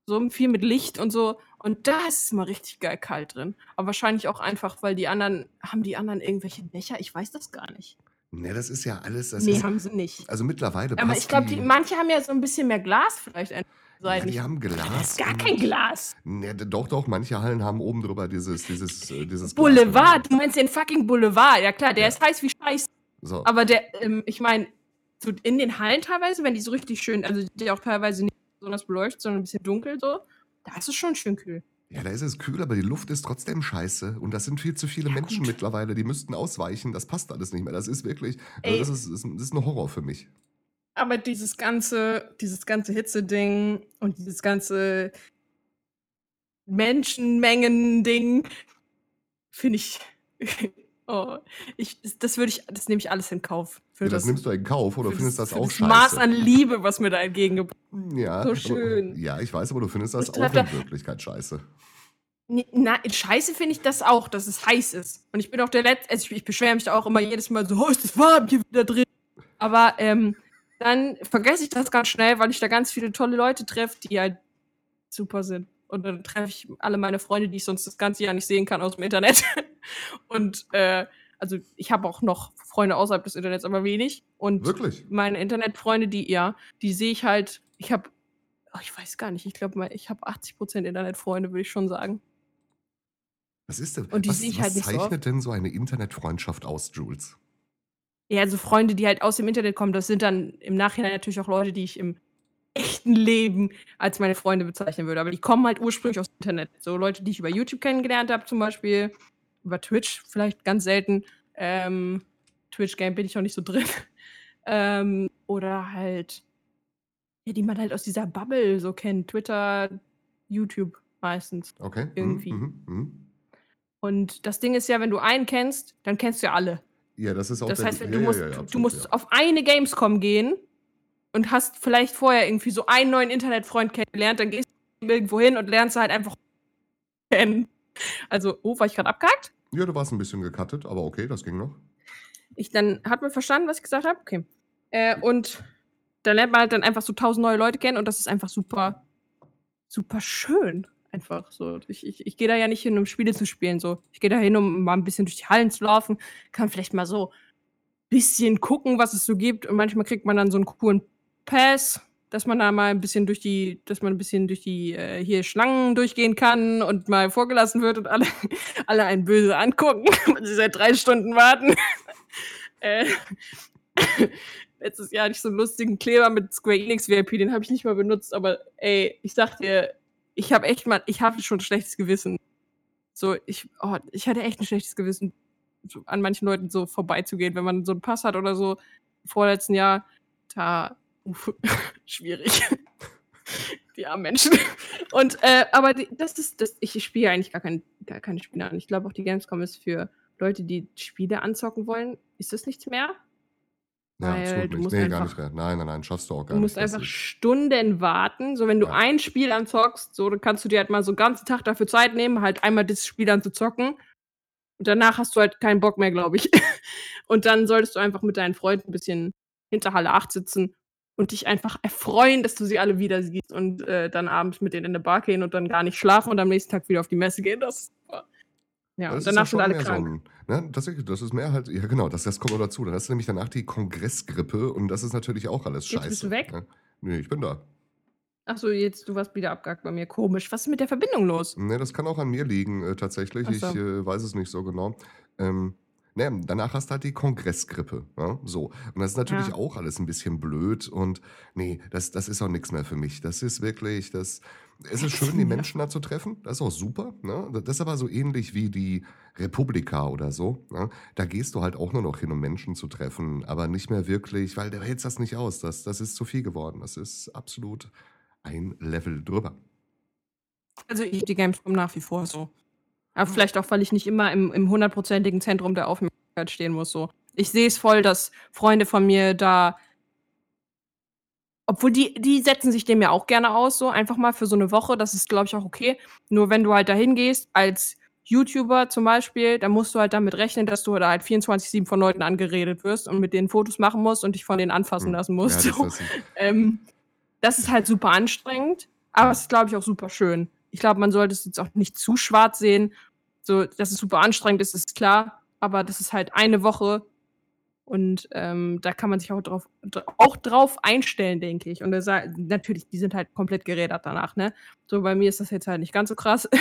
So viel mit Licht und so. Und da ist es immer richtig geil kalt drin. Aber wahrscheinlich auch einfach, weil die anderen, haben die anderen irgendwelche Dächer? Ich weiß das gar nicht. Ne, das ist ja alles, das nee, ist, haben sie nicht. also mittlerweile Aber passt ich glaube, die, die, manche haben ja so ein bisschen mehr Glas vielleicht an den ja, Seiten. die haben das Glas. ist gar und- kein Glas. Ne, d- doch, doch, manche Hallen haben oben drüber dieses, dieses, äh, dieses Glas. Boulevard, du meinst den fucking Boulevard. Ja klar, der Ja. ist heiß wie Scheiße. So. Aber der, ähm, ich meine, so in den Hallen teilweise, wenn die so richtig schön, also die auch teilweise nicht besonders beleuchtet, sondern ein bisschen dunkel so, da ist es schon schön kühl. Ja, da ist es kühl, aber die Luft ist trotzdem scheiße. Und das sind viel zu viele Ja, Menschen gut. mittlerweile, die müssten ausweichen. Das passt alles nicht mehr. Das ist wirklich, also das, ist, ist, das ist ein Horror für mich. Aber dieses ganze, dieses ganze Hitze-Ding und dieses ganze Menschenmengen-Ding, finde ich, oh, ich, das würde ich, das nehme ich alles in Kauf. Ja, das nimmst du in Kauf oder findest das, für auch das scheiße? Maß an Liebe, was mir da entgegengebracht <laughs> ja, so aber- schön. ja, ich weiß, aber du findest das Ich auch in Wirklichkeit scheiße. Na, scheiße finde ich das auch, dass es heiß ist. Und ich bin auch der Letzte, also ich, ich beschwere mich da auch immer jedes Mal so, oh, ist das warm hier wieder drin. Aber ähm, dann vergesse ich das ganz schnell, weil ich da ganz viele tolle Leute treffe, die halt super sind. Und dann treffe ich alle meine Freunde, die ich sonst das ganze Jahr nicht sehen kann aus dem Internet. <laughs> Und äh, also ich habe auch noch Freunde außerhalb des Internets, aber wenig. Und Wirklich? meine Internetfreunde, die, ja, die sehe ich halt, ich habe, oh, ich weiß gar nicht, ich glaube, ich habe 80% Internetfreunde, würde ich schon sagen. Was ist denn? Und die was, sehe ich was halt nicht so zeichnet oft. denn so eine Internetfreundschaft aus, Jules? Ja, also Freunde, die halt aus dem Internet kommen, das sind dann im Nachhinein natürlich auch Leute, die ich im echten Leben als meine Freunde bezeichnen würde. Aber die kommen halt ursprünglich aus dem Internet. So Leute, die ich über YouTube kennengelernt habe, zum Beispiel. Über Twitch vielleicht ganz selten. Ähm, Twitch-Game bin ich auch nicht so drin. <laughs> ähm, oder halt, ja, die man halt aus dieser Bubble so kennt. Twitter, YouTube meistens. Okay. mhm, Irgendwie. Mhm, mhm. Und das Ding ist ja, wenn du einen kennst, dann kennst du ja alle. Ja, das ist auch Das heißt, wenn du musst, ja, ja, du, du absolut, musst ja. auf eine Gamescom gehen und hast vielleicht vorher irgendwie so einen neuen Internetfreund kennengelernt, dann gehst du irgendwo hin und lernst halt einfach kennen. Also, oh, war ich gerade abgehakt? Ja, du warst ein bisschen gecuttet, aber okay, das ging noch. Ich, dann hat man verstanden, was ich gesagt habe? Okay. Äh, und da lernt man halt dann einfach so tausend neue Leute kennen und das ist einfach super, super schön. Einfach so. Ich, ich, ich gehe da ja nicht hin, um Spiele zu spielen. So. Ich gehe da hin, um mal ein bisschen durch die Hallen zu laufen, kann vielleicht mal so ein bisschen gucken, was es so gibt. Und manchmal kriegt man dann so einen coolen Pass, dass man da mal ein bisschen durch die, dass man ein bisschen durch die äh, hier Schlangen durchgehen kann und mal vorgelassen wird und alle, <laughs> alle einen böse angucken, <laughs> weil sie seit drei Stunden warten. <laughs> äh, letztes Jahr hatte ich so einen lustigen Kleber mit Square Enix VIP, den habe ich nicht mal benutzt, aber ey, ich sag dir, ich habe echt mal, ich habe schon ein schlechtes Gewissen. So, ich, oh, ich hatte echt ein schlechtes Gewissen, an manchen Leuten so vorbeizugehen, wenn man so einen Pass hat oder so. Vorletzten Jahr, da, uff, <laughs> schwierig. die armen Menschen. Und, äh, aber die, das ist, das, ich spiele eigentlich gar, kein, gar keine Spiele an. Ich glaube auch, die Gamescom ist für Leute, die Spiele anzocken wollen. Ist das nichts mehr? Ja, Weil absolut du nicht. Nee, gar einfach, nicht mehr. Nein, nein, nein, schaffst du auch du gar nicht. musst Das einfach Stunden warten. So, wenn du ja. ein Spiel anzockst, so, dann kannst du dir halt mal so einen ganzen Tag dafür Zeit nehmen, halt einmal das Spiel anzuzocken. Und danach hast du halt keinen Bock mehr, glaube ich. <laughs> Und dann solltest du einfach mit deinen Freunden ein bisschen hinter Halle 8 sitzen und dich einfach erfreuen, dass du sie alle wieder siehst und äh, dann abends mit denen in eine Bar gehen und dann gar nicht schlafen und am nächsten Tag wieder auf die Messe gehen. Das ist super. Ja, Das und danach sind schon alle mehr so krank. ein, ne, das, das ist mehr halt, ja genau, das, das kommt noch dazu. Dann hast du nämlich danach die Kongressgrippe und das ist natürlich auch alles Jetzt bist du scheiße. weg? Ne? Nee, ich bin da. Achso, jetzt, du warst wieder abgehakt bei mir. Komisch. Was ist mit der Verbindung los? Ne, das kann auch an mir liegen, äh, tatsächlich. Ich Achso. äh, weiß es nicht so genau. Ähm, ne, danach hast du halt die Kongressgrippe. Ja? So. Und das ist natürlich Ja. auch alles ein bisschen blöd. Und nee, das, das ist auch nichts mehr für mich. Das ist wirklich, das. Es ist schön, die. Menschen da zu treffen. Das ist auch super. Ne? Das ist aber so ähnlich wie die Republika oder so. Ne? Da gehst du halt auch nur noch hin, um Menschen zu treffen, aber nicht mehr wirklich, weil du hältst das nicht aus. Das, das ist zu viel geworden. Das ist absolut ein Level drüber. Also ich die Gamescom nach wie vor so. Aber vielleicht auch, weil ich nicht immer im, im hundertprozentigen Zentrum der Aufmerksamkeit stehen muss. So. Ich sehe es voll, dass Freunde von mir da, obwohl die, die setzen sich dem ja auch gerne aus, so einfach mal für so eine Woche. Das ist, glaube ich, auch okay. Nur wenn du halt dahin gehst, als YouTuber zum Beispiel, dann musst du halt damit rechnen, dass du da halt 24-7 von Leuten angeredet wirst und mit denen Fotos machen musst und dich von denen anfassen Hm. lassen Ja, musst. das, So. Ähm, das ist halt super anstrengend, aber es ist, glaube ich, auch super schön. Ich glaube, man sollte es jetzt auch nicht zu schwarz sehen. So, dass es super anstrengend ist, ist klar, aber das ist halt eine Woche und ähm, da kann man sich auch drauf, dra- auch drauf einstellen, denke ich. Und das, natürlich, die sind halt komplett gerädert danach, ne? So, bei mir ist das jetzt halt nicht ganz so krass. <laughs>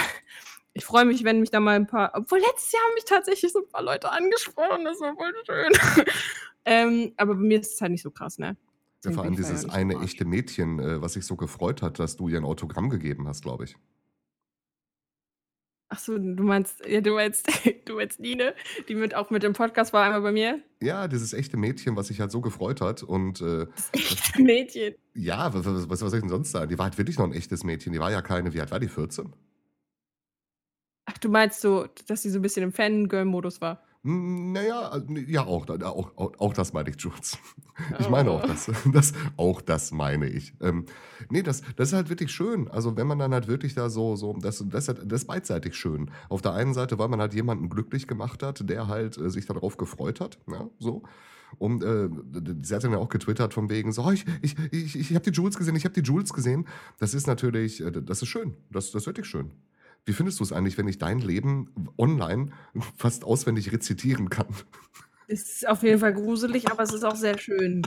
Ich freue mich, wenn mich da mal ein paar, obwohl letztes Jahr haben mich tatsächlich so ein paar Leute angesprochen, das war voll schön. <laughs> ähm, aber bei mir ist es halt nicht so krass, ne? Ja, vor allem ja dieses so eine echte Mädchen, äh, was sich so gefreut hat, dass du ihr ein Autogramm gegeben hast, glaube ich. Ach so, du meinst, ja, du meinst, <laughs> du meinst Nine, die mit auch mit dem Podcast war einmal bei mir. Ja, dieses echte Mädchen, was sich halt so gefreut hat. Und äh, Das echte Mädchen. ja, was, was, was soll ich denn sonst sagen? Die war halt wirklich noch ein echtes Mädchen. Die war ja keine, wie alt war die? 14? Ach, du meinst so, dass sie so ein bisschen im Fangirl-Modus war. Hm, Naja, äh, nee, ja, auch, auch, auch, auch das meine ich, Jules. Ich meine auch das. <laughs> das auch das meine ich. Ähm, nee, das, das ist halt wirklich schön. Also, wenn man dann halt wirklich da so, so das, das, ist- das ist beidseitig schön. Auf der einen Seite, weil man halt jemanden glücklich gemacht hat, der halt äh, sich darauf gefreut hat. Ja, so. Und äh, sie hat dann ja auch getwittert von wegen so, "Oh, ich, ich, ich, ich habe die Jules gesehen, ich habe die Jules gesehen. Das ist natürlich, äh, das ist schön. Das, das ist wirklich schön. Wie findest du es eigentlich, wenn ich dein Leben online fast auswendig rezitieren kann? Ist auf jeden Fall gruselig, aber es ist auch sehr schön.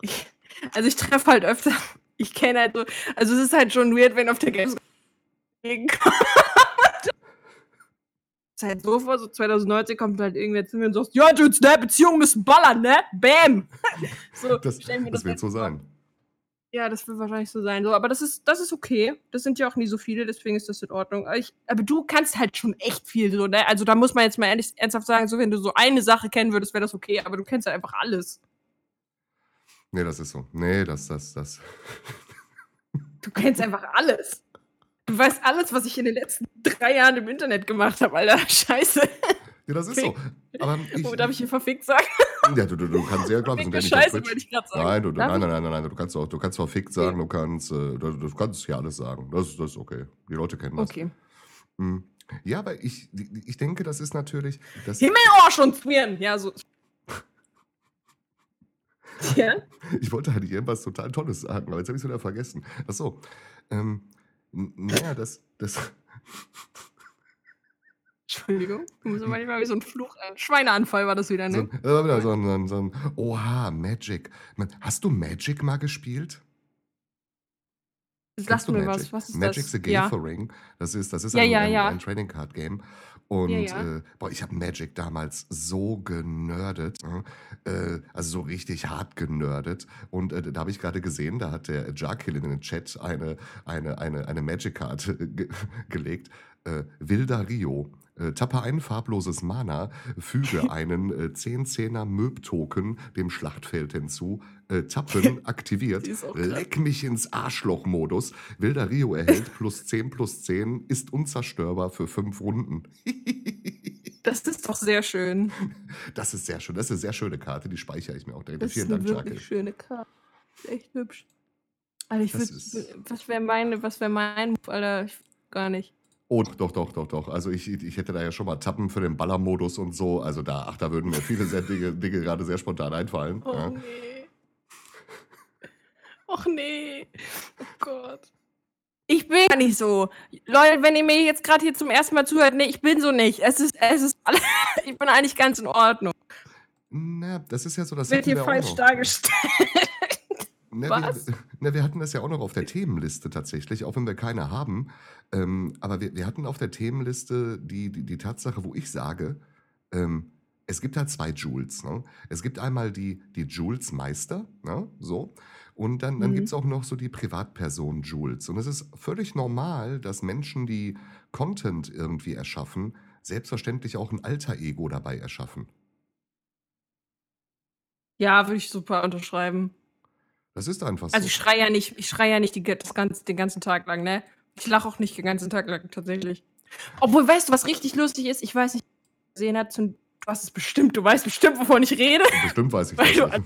Ich, also ich treffe halt öfter, ich kenne halt so, also es ist halt schon weird, wenn auf der Games ist halt so vor, so 2019 kommt halt irgendwer zu mir und sagt, ja, Dudes, ne, Beziehungen müssen ballern, ne? Bam! <laughs> so, Das, mir das wird so sein. Ja, das wird wahrscheinlich so sein. So, aber das ist, das ist okay. Das sind ja auch nie so viele, deswegen ist das in Ordnung. Aber, ich, aber du kannst halt schon echt viel so, ne? Also da muss man jetzt mal ehrlich, ernsthaft sagen, so wenn du so eine Sache kennen würdest, wäre das okay, aber du kennst halt einfach alles. Nee, das ist so. Nee, das, das, das. Du kennst einfach alles. Du weißt alles, was ich in den letzten drei Jahren im Internet gemacht habe, Alter. Scheiße. Ja, das ist so. Aber ich, oh, darf ich hier verfickt sagen? ja, du, du, du kannst glaube ich, Verfickte sind ja Scheiße, wollte ich gerade sagen. Nein, du, du, nein, ich? nein, nein, nein, du kannst auch, du kannst verfickt sagen, du kannst, äh, du, du kannst ja alles sagen. Das, das ist okay. Die Leute kennen das. Okay. Hm. Ja, aber ich, ich denke, das ist natürlich, das, Himmel, Arsch und Zwirn. Ja, so. <laughs> Ja? ich wollte eigentlich irgendwas total Tolles sagen, aber jetzt habe ich es wieder vergessen. Achso. Ähm, naja, das, das, Entschuldigung, du musst <laughs> manchmal wie so ein Fluch. Äh, Schweineanfall war das wieder, so, ne? ein- äh, wieder so, ein- so, ein- so ein, Oha, Magic. Hast du Magic mal gespielt? Sag mir Magic? was, was ist Magic das? the Ja. Gathering. Das ist, das ist Ja, ein, ja, ja. ein Trading Card Game. Und Ja, ja. Äh, boah, ich habe Magic damals so genördet. ne? Äh, also so richtig hart genördet. Und äh, da habe ich gerade gesehen, da hat der Jarkill in den Chat eine, eine, eine, eine Magic Card <laughs> ge gelegt. Äh, Wilder Rio. Äh, tappe ein farbloses Mana, füge <laughs> einen äh, 10-10er Möb-Token dem Schlachtfeld hinzu, äh, tappen <laughs> aktiviert, ist leck mich ins Arschloch-Modus. Wilder Rio erhält plus 10 plus 10, ist unzerstörbar für 5 Runden. <laughs> Das ist doch sehr schön. das ist sehr schön, das ist eine sehr schöne Karte, die speichere ich mir auch direkt. Das ist Vielen eine Dank, wirklich Jarkill. schöne Karte. Ist echt hübsch. Alter, ich würde. ist- Was wäre meine, was wäre mein Move, Alter? Ich, gar nicht. Oh, doch, doch, doch, doch. Also ich, ich hätte da ja schon mal Tappen für den Ballermodus und so. Also da, ach, da würden mir viele sehr Dinge, <laughs> Dinge gerade sehr spontan einfallen. Oh ja. nee. Och nee. Oh Gott. Ich bin gar nicht so. Leute, wenn ihr mir jetzt gerade hier zum ersten Mal zuhört, nee, ich bin so nicht. Es ist, es ist, <laughs> ich bin eigentlich ganz in Ordnung. Na, das ist ja so, das Wird hier falsch dargestellt. Na, Was? Wir, <laughs> na, wir hatten das ja auch noch auf der Themenliste tatsächlich, auch wenn wir keine haben. Ähm, aber wir, wir hatten auf der Themenliste die, die, die Tatsache, wo ich sage, ähm, es gibt halt zwei Jules. Ne? Es gibt einmal die, die Jules-Meister, ne? so. Und dann, dann Mhm. gibt es auch noch so die Privatperson Jules. Und es ist völlig normal, dass Menschen, die Content irgendwie erschaffen, selbstverständlich auch ein Alter-Ego dabei erschaffen. Ja, würde ich super unterschreiben. Das ist einfach so. Also ich schreie ja nicht, ich schreie ja nicht die, das ganze, den ganzen Tag lang, ne? Ich lache auch nicht den ganzen Tag lang, tatsächlich. Obwohl, weißt du, was richtig lustig ist? Ich weiß nicht, gesehen hast, du hast es bestimmt, du weißt bestimmt, wovon ich rede. Bestimmt weiß ich <laughs> das.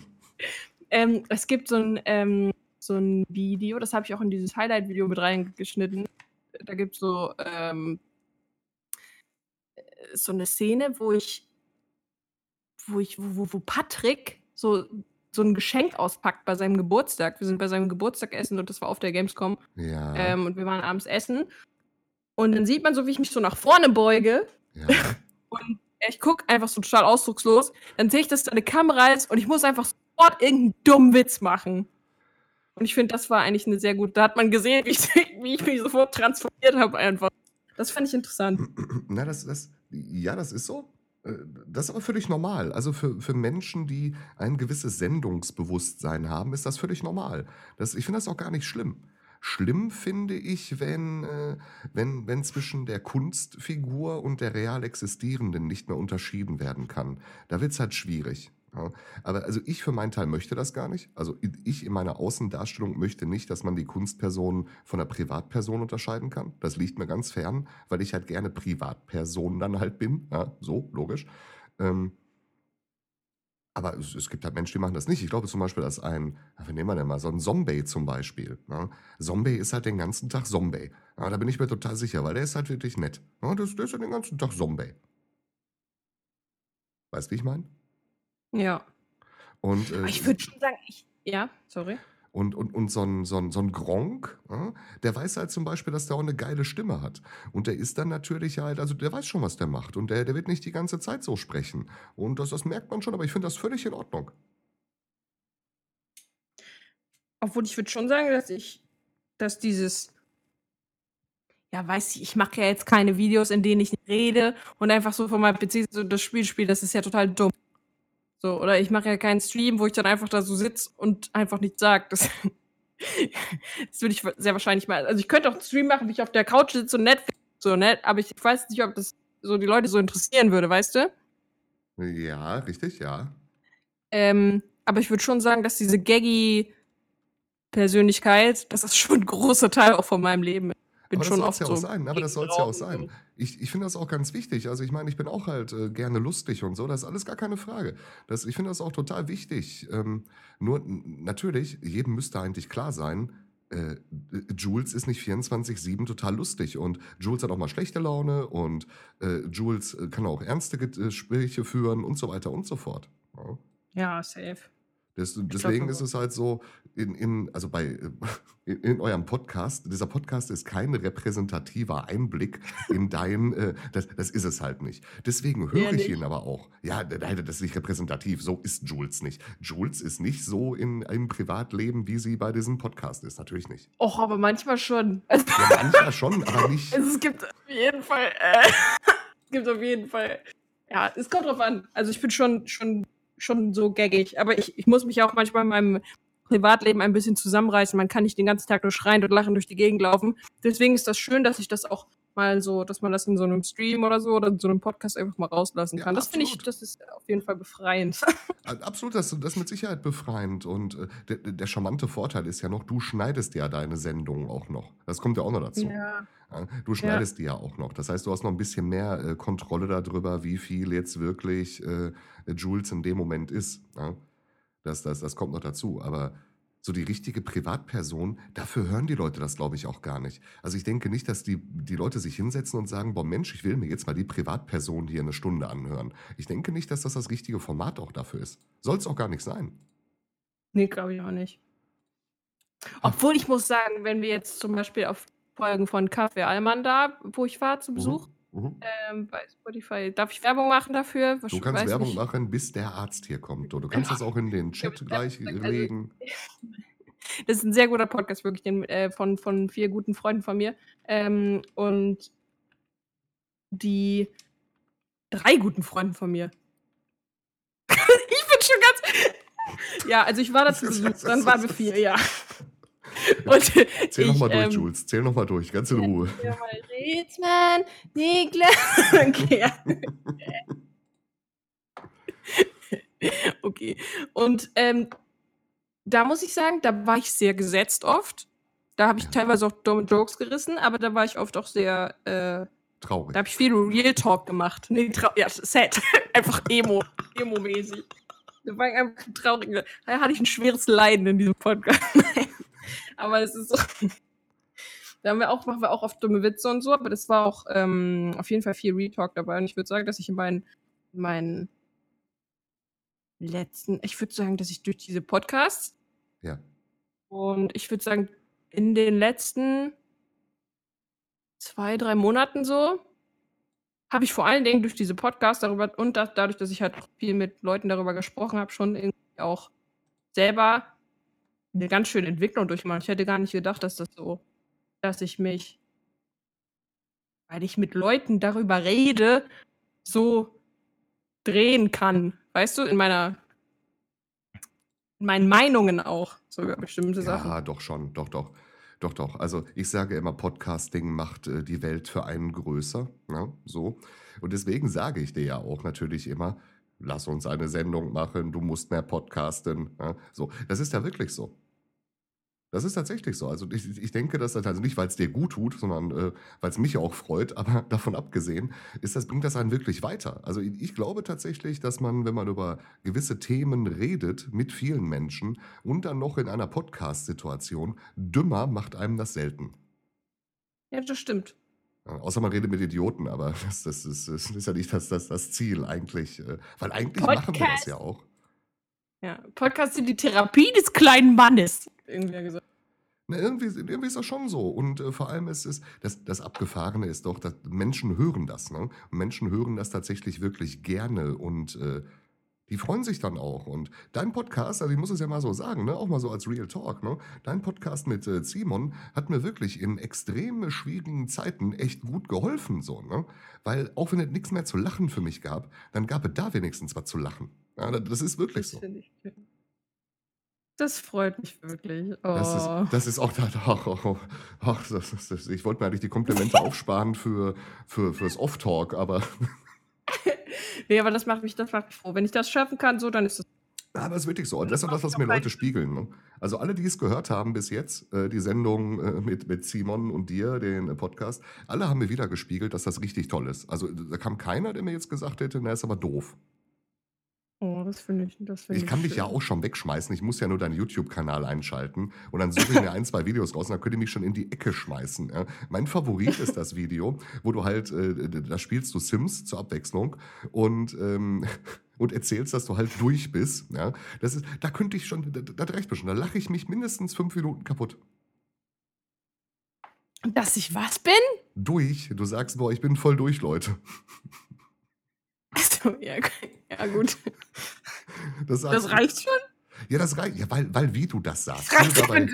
Ähm, es gibt so ein, ähm, so ein Video, das habe ich auch in dieses Highlight-Video mit reingeschnitten. Da gibt es so, ähm, äh, so eine Szene, wo ich, wo ich, wo, wo Patrick so, so ein Geschenk auspackt bei seinem Geburtstag. Wir sind bei seinem Geburtstag essen und das war auf der Gamescom. Ja, Ähm, und wir waren abends essen. Und dann sieht man so, wie ich mich so nach vorne beuge. ja. <laughs> Und ich gucke einfach so total ausdruckslos. Dann sehe ich, dass da eine Kamera ist und ich muss einfach sofort irgendeinen dummen Witz machen. Und ich finde, das war eigentlich eine sehr gute. Da hat man gesehen, wie ich, wie ich mich sofort transformiert habe, einfach. Das fand ich interessant. <clears throat> Na, das, das, ja, das ist so. Äh, Das ist aber völlig normal. Also für, für Menschen, die ein gewisses Sendungsbewusstsein haben, ist das völlig normal. Das, ich finde das auch gar nicht schlimm. Schlimm finde ich, wenn, äh, wenn, wenn zwischen der Kunstfigur und der real existierenden nicht mehr unterschieden werden kann. Da wird es halt schwierig. Ja. Aber also ich für meinen Teil möchte das gar nicht. Also ich in meiner Außendarstellung möchte nicht, dass man die Kunstperson von der Privatperson unterscheiden kann. Das liegt mir ganz fern, weil ich halt gerne Privatperson dann halt bin. Ja, so, logisch. Ähm, aber es, es gibt halt Menschen, die machen das nicht. Ich glaube zum Beispiel, dass ein, wie nehmen wir denn mal, so ein Zombie zum Beispiel. Ja? Zombie ist halt den ganzen Tag Zombie. Ja, da bin ich mir total sicher, weil der ist halt wirklich nett. Ja, der ist ja den ganzen Tag Zombie. Weißt du, wie ich meine? Ja. Und, äh, ich würde schon sagen, ich. Ja, sorry. Und, und, und so ein, so ein, so ein Gronk, ja, der weiß halt zum Beispiel, dass der auch eine geile Stimme hat. Und der ist dann natürlich halt, also der weiß schon, was der macht. Und der, der wird nicht die ganze Zeit so sprechen. Und das, das merkt man schon, aber ich finde das völlig in Ordnung. Obwohl ich würde schon sagen, dass ich, dass dieses, ja, weiß ich, ich mache ja jetzt keine Videos, in denen ich rede und einfach so von meinem PC so das Spiel spiele, das ist ja total dumm. So, oder ich mache ja keinen Stream, wo ich dann einfach da so sitze und einfach nichts sage. Das, <laughs> das würde ich sehr wahrscheinlich mal. Also ich könnte auch einen Stream machen, wie ich auf der Couch sitze und Netflix so, ne? Aber ich weiß nicht, ob das so die Leute so interessieren würde, weißt du? Ja, richtig, ja. Ähm, aber ich würde schon sagen, dass diese Gaggy Persönlichkeit, das ist schon ein großer Teil auch von meinem Leben. Bin aber schon das oft soll es ja so. auch sein. Aber das soll es ja auch sein. Ich, ich finde das auch ganz wichtig. Also ich meine, ich bin auch halt äh, gerne lustig und so. Das ist alles gar keine Frage. Das, ich finde das auch total wichtig. Ähm, nur natürlich, jedem müsste eigentlich klar sein, äh, Jules ist nicht 24-7 total lustig. Und Jules hat auch mal schlechte Laune und äh, Jules äh, kann auch ernste Ge- Gespräche führen und so weiter und so fort. Ja. Ja, safe. Das, deswegen glaube ist es halt so, in, in, also bei, äh, <laughs> in, in eurem Podcast, dieser Podcast ist kein repräsentativer Einblick in dein, äh, das, das ist es halt nicht. Deswegen höre Ja, ich ihn aber auch. Ja, das ist nicht repräsentativ, so ist Jules nicht. Jules ist nicht so in, im Privatleben, wie sie bei diesem Podcast ist, natürlich nicht. Och, aber manchmal schon. Also, Ja, manchmal schon, aber nicht. Also <laughs> es gibt auf jeden Fall, äh, <laughs> es gibt auf jeden Fall, ja, es kommt drauf an. Also ich bin schon, schon, schon so gaggig, aber ich, ich muss mich auch manchmal in meinem Privatleben ein bisschen zusammenreißen. Man kann nicht den ganzen Tag nur schreiend und lachen durch die Gegend laufen. Deswegen ist das schön, dass ich das auch mal so, dass man das in so einem Stream oder so oder in so einem Podcast einfach mal rauslassen Ja, kann. Das finde ich, das ist auf jeden Fall befreiend. <laughs> Absolut, das, das ist mit Sicherheit befreiend. Und äh, der, der charmante Vorteil ist ja noch, du schneidest ja deine Sendungen auch noch. Das kommt ja auch noch dazu. Ja. Ja, du schneidest die ja auch noch. Das heißt, du hast noch ein bisschen mehr äh, Kontrolle darüber, wie viel jetzt wirklich äh, Jules in dem Moment ist. Ja? Das, das, das kommt noch dazu. Aber so die richtige Privatperson, dafür hören die Leute das, glaube ich, auch gar nicht. Also ich denke nicht, dass die, die Leute sich hinsetzen und sagen, boah Mensch, ich will mir jetzt mal die Privatperson hier eine Stunde anhören. Ich denke nicht, dass das das richtige Format auch dafür ist. Soll es auch gar nicht sein. Nee, glaube ich auch nicht. Obwohl ich muss sagen, wenn wir jetzt zum Beispiel auf Folgen von Kaffee Allmann da, wo ich war zu Besuch, Mhm. Ähm, bei Spotify, darf ich Werbung machen dafür? Du kannst Weiß Werbung nicht. machen, bis der Arzt hier kommt. Du kannst das auch in den Chat gleich Also- legen. <laughs> Das ist ein sehr guter Podcast, wirklich, den, äh, von, von vier guten Freunden von mir. Ähm, und die drei guten Freunden von mir. <laughs> ich bin schon ganz. <laughs> Ja, also ich war da zu Besuch, dann waren wir vier, ja. <laughs> Und Zähl nochmal durch, ähm, Jules. Zähl nochmal durch, ganz in Ruhe. Ja, mal Rätsmann, Niklas. <laughs> Okay, <laughs> okay. Und ähm, da muss ich sagen, da war ich sehr gesetzt oft. Da habe ich teilweise auch dumme Jokes gerissen, aber da war ich oft auch sehr, äh, Traurig. da habe ich viel Real Talk gemacht. Nee, trau ja, sad. einfach Emo, Emo-mäßig. Da war ich einfach traurig. Da hatte ich ein schweres Leiden in diesem Podcast. Aber es ist so. <laughs> Da haben wir auch, machen wir auch oft dumme Witze und so, aber das war auch ähm, auf jeden Fall viel Retalk dabei. Und ich würde sagen, dass ich in meinen, meinen letzten, ich würde sagen, dass ich durch diese Podcasts Ja. und ich würde sagen, in den letzten zwei, drei Monaten so, habe ich vor allen Dingen durch diese Podcasts darüber und da, dadurch, dass ich halt viel mit Leuten darüber gesprochen habe, schon irgendwie auch selber eine ganz schöne Entwicklung durchmachen. Ich hätte gar nicht gedacht, dass das so, dass ich mich, weil ich mit Leuten darüber rede, so drehen kann. Weißt du, in meiner, in meinen Meinungen auch, so über bestimmte Sachen. Ja, doch schon, doch, doch. Doch, doch. Also ich sage immer, Podcasting macht äh, die Welt für einen größer. Ne? So. Und deswegen sage ich dir ja auch natürlich immer, lass uns eine Sendung machen, du musst mehr podcasten. Ne? So. Das ist ja wirklich so. Das ist tatsächlich so. Also ich, ich denke, dass das also nicht, weil es dir gut tut, sondern äh, weil es mich auch freut, aber <laughs> davon abgesehen, ist das, bringt das einen wirklich weiter. Also ich, ich glaube tatsächlich, dass man, wenn man über gewisse Themen redet mit vielen Menschen und dann noch in einer Podcast-Situation, dümmer macht einem das selten. Ja, das stimmt. Außer man redet mit Idioten, aber <laughs> das, das, ist, das ist ja nicht das, das, das Ziel eigentlich. äh, Weil eigentlich machen wir das Podcast. ja auch. Ja, Podcasts sind die Therapie des kleinen Mannes. Irgendwer gesagt. Na, irgendwie, irgendwie ist das schon so. Und äh, vor allem ist es, das, das Abgefahrene ist doch, dass Menschen hören das. Ne? Menschen hören das tatsächlich wirklich gerne und äh, die freuen sich dann auch. Und dein Podcast, also ich muss es ja mal so sagen, ne? auch mal so als Real Talk, ne? dein Podcast mit äh, Simon hat mir wirklich in extrem schwierigen Zeiten echt gut geholfen. So, ne? Weil auch wenn es nichts mehr zu lachen für mich gab, dann gab es da wenigstens was zu lachen. Ja, das- ist wirklich Das so. Das freut mich wirklich. Oh. Das ist, das ist auch da. Ach, ach, ach, das, das, das, ich wollte mir eigentlich die Komplimente <laughs> aufsparen für, für, fürs Off-Talk, aber, <laughs> nee, aber das macht mich, das macht mich froh. Wenn ich das schaffen kann, so, dann ist es. aber es ist wirklich so. Und das ist das, was mir Leute spiegeln. Ne? Also alle, die es gehört haben bis jetzt, äh, die Sendung äh, mit, mit Simon und dir, den äh, Podcast, alle haben mir wieder gespiegelt, dass das richtig toll ist. Also da kam keiner, der mir jetzt gesagt hätte, na, ist aber doof. Oh, das finde ich, das finde Ich ich kann dich ja schön. auch schon wegschmeißen. Ich muss ja nur deinen YouTube-Kanal einschalten und dann suche ich mir ein, zwei Videos raus und dann könnt ihr mich schon in die Ecke schmeißen. Ja. Mein Favorit ist das Video, wo du halt, äh, da spielst du Sims zur Abwechslung und, ähm, <laughs> und erzählst, dass du halt durch bist. Ja. Das ist, da könnte ich schon, da, da reicht mir schon. Da lache ich mich mindestens fünf Minuten kaputt. Dass ich was bin? Durch. Du sagst, boah, ich bin voll durch, Leute. Also, ja, <laughs> ja gut. Das, Das du. reicht schon. Ja, das reicht. Ja, weil, weil wie du das sagst. Das Wie reicht dabei,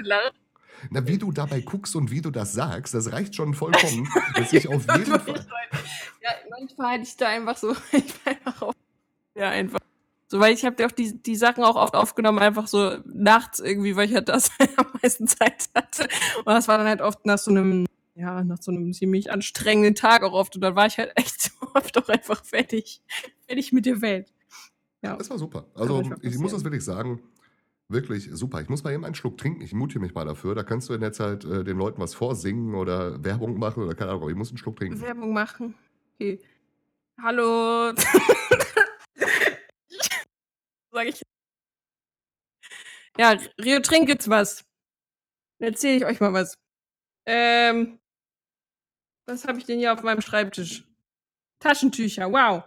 na, wie du dabei guckst und wie du das sagst, das reicht schon vollkommen, <laughs> dass ich auf jeden Fall. Ja, manchmal hätte ich da einfach so, <laughs> ich einfach auf, ja, einfach. So, weil ich habe dir auch die, die Sachen auch oft aufgenommen, einfach so nachts irgendwie, weil ich halt das am meisten Zeit hatte. Und das war dann halt oft nach so einem, ja, nach so einem ziemlich anstrengenden Tag auch oft. Und dann war ich halt <laughs> echt so oft auch einfach fertig, fertig mit der Welt. Ja. Das war super. Also, ich muss das wirklich sagen. Wirklich super. Ich muss mal eben einen Schluck trinken. Ich mute mich mal dafür. Da kannst du in der Zeit äh, den Leuten was vorsingen oder Werbung machen oder keine Ahnung. Ich muss einen Schluck trinken. Werbung machen. Okay. Hallo. <laughs> Sag ich. Ja, Rio, trink jetzt was. Dann erzähle ich euch mal was. Ähm. Was habe ich denn hier auf meinem Schreibtisch? Taschentücher, wow.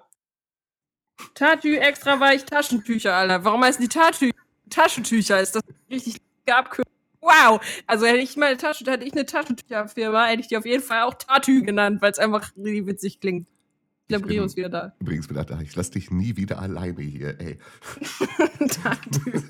Tatü extra weich Taschentücher, Alter. Warum heißen die Tatü Taschentücher? Ist das richtig abkürzung? Wow. Also hätte ich meine Tasche, hätte ich eine Taschentücherfirma, hätte ich die auf jeden Fall auch Tatü genannt, weil es einfach richtig witzig klingt. Ich glaube, Ich bin- Rio ist wieder da. Übrigens wieder da. Ich lass dich nie wieder alleine hier, ey. Tatü. <laughs>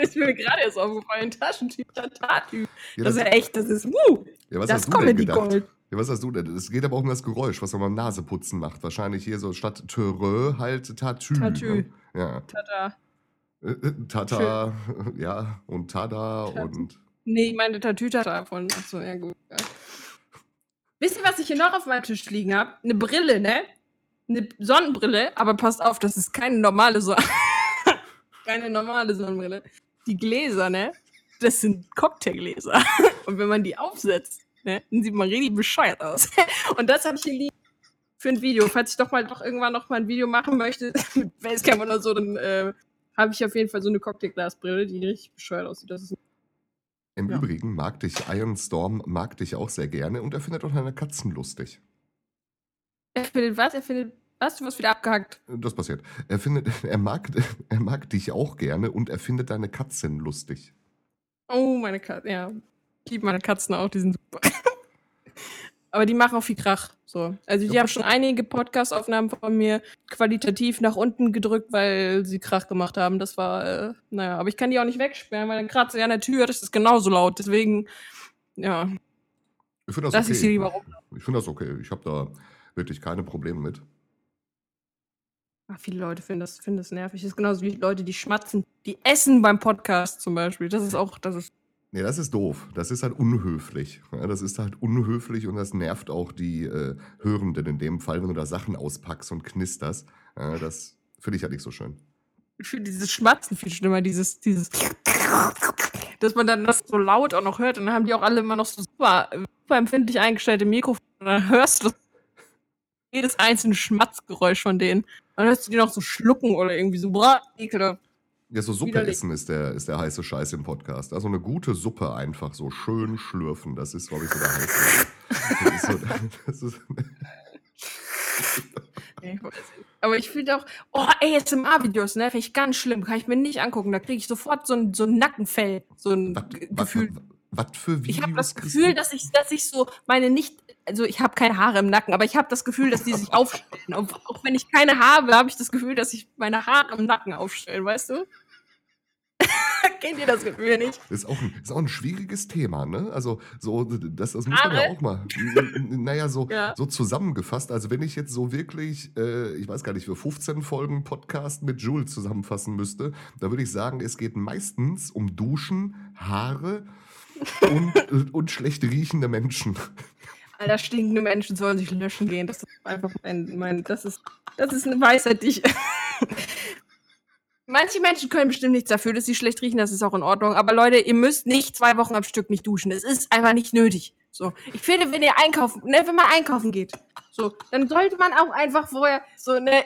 Ist mir gerade erst aufgefallen. Taschentücher, Tatü. Ja, Das das, ist ja echt, das ist, wuh, ja, was das Comedy? Gold. Ja, was hast du denn? Es geht aber auch um das Geräusch, was man beim Naseputzen macht. Wahrscheinlich hier so statt Törö halt Tatü. Tatü. Ne? Ja. Tada. Äh, äh, Tata, ja, und Tada Tat- und. Nee, ich meine Tatütata von. Achso, ja gut. Ja. Wisst ihr, was ich hier noch auf meinem Tisch liegen habe? Eine Brille, ne? Eine Sonnenbrille, aber passt auf, das ist keine normale Sonne. <laughs> keine normale Sonnenbrille. Die Gläser, ne? Das sind Cocktailgläser. <laughs> Und wenn man die aufsetzt, ne, dann sieht man richtig bescheuert aus. <laughs> Und das habe ich hier liegen für ein Video. Falls ich doch mal doch irgendwann noch mal ein Video machen möchte, mit Facecam oder so, dann äh, habe ich auf jeden Fall so eine Cocktailglasbrille, die richtig bescheuert aussieht. Das ist Im Ja. Übrigen mag dich Iron Storm, mag dich auch sehr gerne und er findet auch deine Katzen lustig. Er findet was? Er findet was? Du wirst wieder abgehackt. Das passiert. Er findet, <laughs> er mag, <laughs> er mag dich auch gerne und er findet deine Katzen lustig. Oh, meine Katzen. Ja. Ich liebe meine Katzen auch, die sind super. <laughs> Aber die machen auch viel Krach. So. Also die Ja. haben schon einige Podcast-Aufnahmen von mir qualitativ nach unten gedrückt, weil sie Krach gemacht haben. Das war, äh, naja, aber ich kann die auch nicht wegsperren, weil dann kratzt sie an der Tür, das ist genauso laut. Deswegen, ja, Ich finde das lass okay. ich sie lieber rum. Ich finde das okay. Ich habe da wirklich keine Probleme mit. Ach, viele Leute finden das, finden das nervig. Das ist genauso wie Leute, die schmatzen. Die essen beim Podcast zum Beispiel. Das ist auch, das ist Nee, das ist doof. Das ist halt unhöflich. Das ist halt unhöflich und das nervt auch die äh, Hörenden in dem Fall, wenn du da Sachen auspackst und knisterst. Ja, das finde ich halt nicht so schön. Ich finde dieses Schmatzen viel schlimmer, dieses, dieses, dass man dann das so laut auch noch hört und dann haben die auch alle immer noch so super, super empfindlich eingestellte Mikrofone und dann hörst du jedes einzelne Schmatzgeräusch von denen. Dann hörst du die noch so schlucken oder irgendwie so, boah, ekelhaft. Ja, so Suppe Widerlich. essen ist der, ist der heiße Scheiß im Podcast. Also eine gute Suppe einfach so schön schlürfen. Das ist, glaube ich, so der heiße. Das ist so, das ist, Ich. <laughs> Aber ich finde auch, oh, ASMR-Videos, ne, finde ich ganz schlimm, kann ich mir nicht angucken. Da kriege ich sofort so ein, so ein Nackenfell, so ein was, Ge- was, Gefühl. was für Videos Ich habe das Gefühl, dass ich, dass ich so meine nicht, also ich habe keine Haare im Nacken, aber ich habe das Gefühl, dass die sich aufstellen. Auch wenn ich keine habe, habe ich das Gefühl, dass sich meine Haare im Nacken aufstellen, weißt du? <laughs> Kennt ihr das Gefühl nicht? Ist auch, ein, ist auch ein schwieriges Thema, ne? Also, so, das, das muss man ja auch mal. Naja, so, Ja. so zusammengefasst. Also, wenn ich jetzt so wirklich, äh, ich weiß gar nicht, für 15 Folgen Podcast mit Jules zusammenfassen müsste, da würde ich sagen, es geht meistens um Duschen, Haare und, <laughs> und schlecht riechende Menschen. Alter, stinkende Menschen sollen sich löschen gehen. Das ist einfach mein, mein das ist, das ist eine Weisheit, die ich. Manche Menschen können bestimmt nichts dafür, dass sie schlecht riechen, das ist auch in Ordnung. Aber Leute, ihr müsst nicht zwei Wochen am Stück nicht duschen. Es ist einfach nicht nötig. So, ich finde, wenn ihr einkaufen, ne, wenn man einkaufen geht, so, dann sollte man auch einfach vorher so, ne,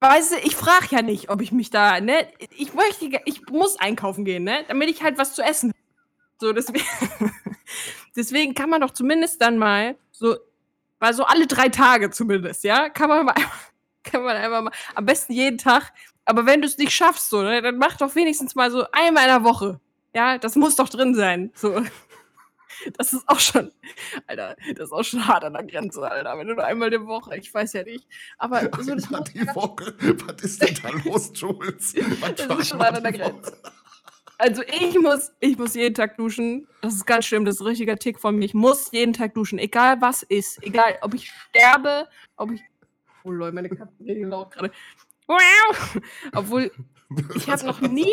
Weißt du, ich frage ja nicht, ob ich mich da, ne? Ich möchte, ich muss einkaufen gehen, ne? Damit ich halt was zu essen. So, deswegen, <laughs> deswegen kann man doch zumindest dann mal so, weil so alle drei Tage zumindest, ja, kann man mal, kann man einfach mal, am besten jeden Tag. Aber wenn du es nicht schaffst, so, ne, dann mach doch wenigstens mal so einmal in der Woche. Ja, das muss doch drin sein. So. Das ist auch schon, Alter, das ist auch schon hart an der Grenze, Alter, wenn du nur einmal die Woche, ich weiß ja nicht. Aber <laughs> so das Einmal die Woche, was ist denn da los, Jules? Was <laughs> das ist schon hart an der Grenze. Also ich muss, ich muss jeden Tag duschen. Das ist ganz schlimm, das ist ein richtiger Tick von mir. Ich muss jeden Tag duschen, egal was ist. Egal, ob ich sterbe, ob ich. Oh Leute, meine Katze reden laut gerade. Obwohl, <laughs> ich habe noch nie.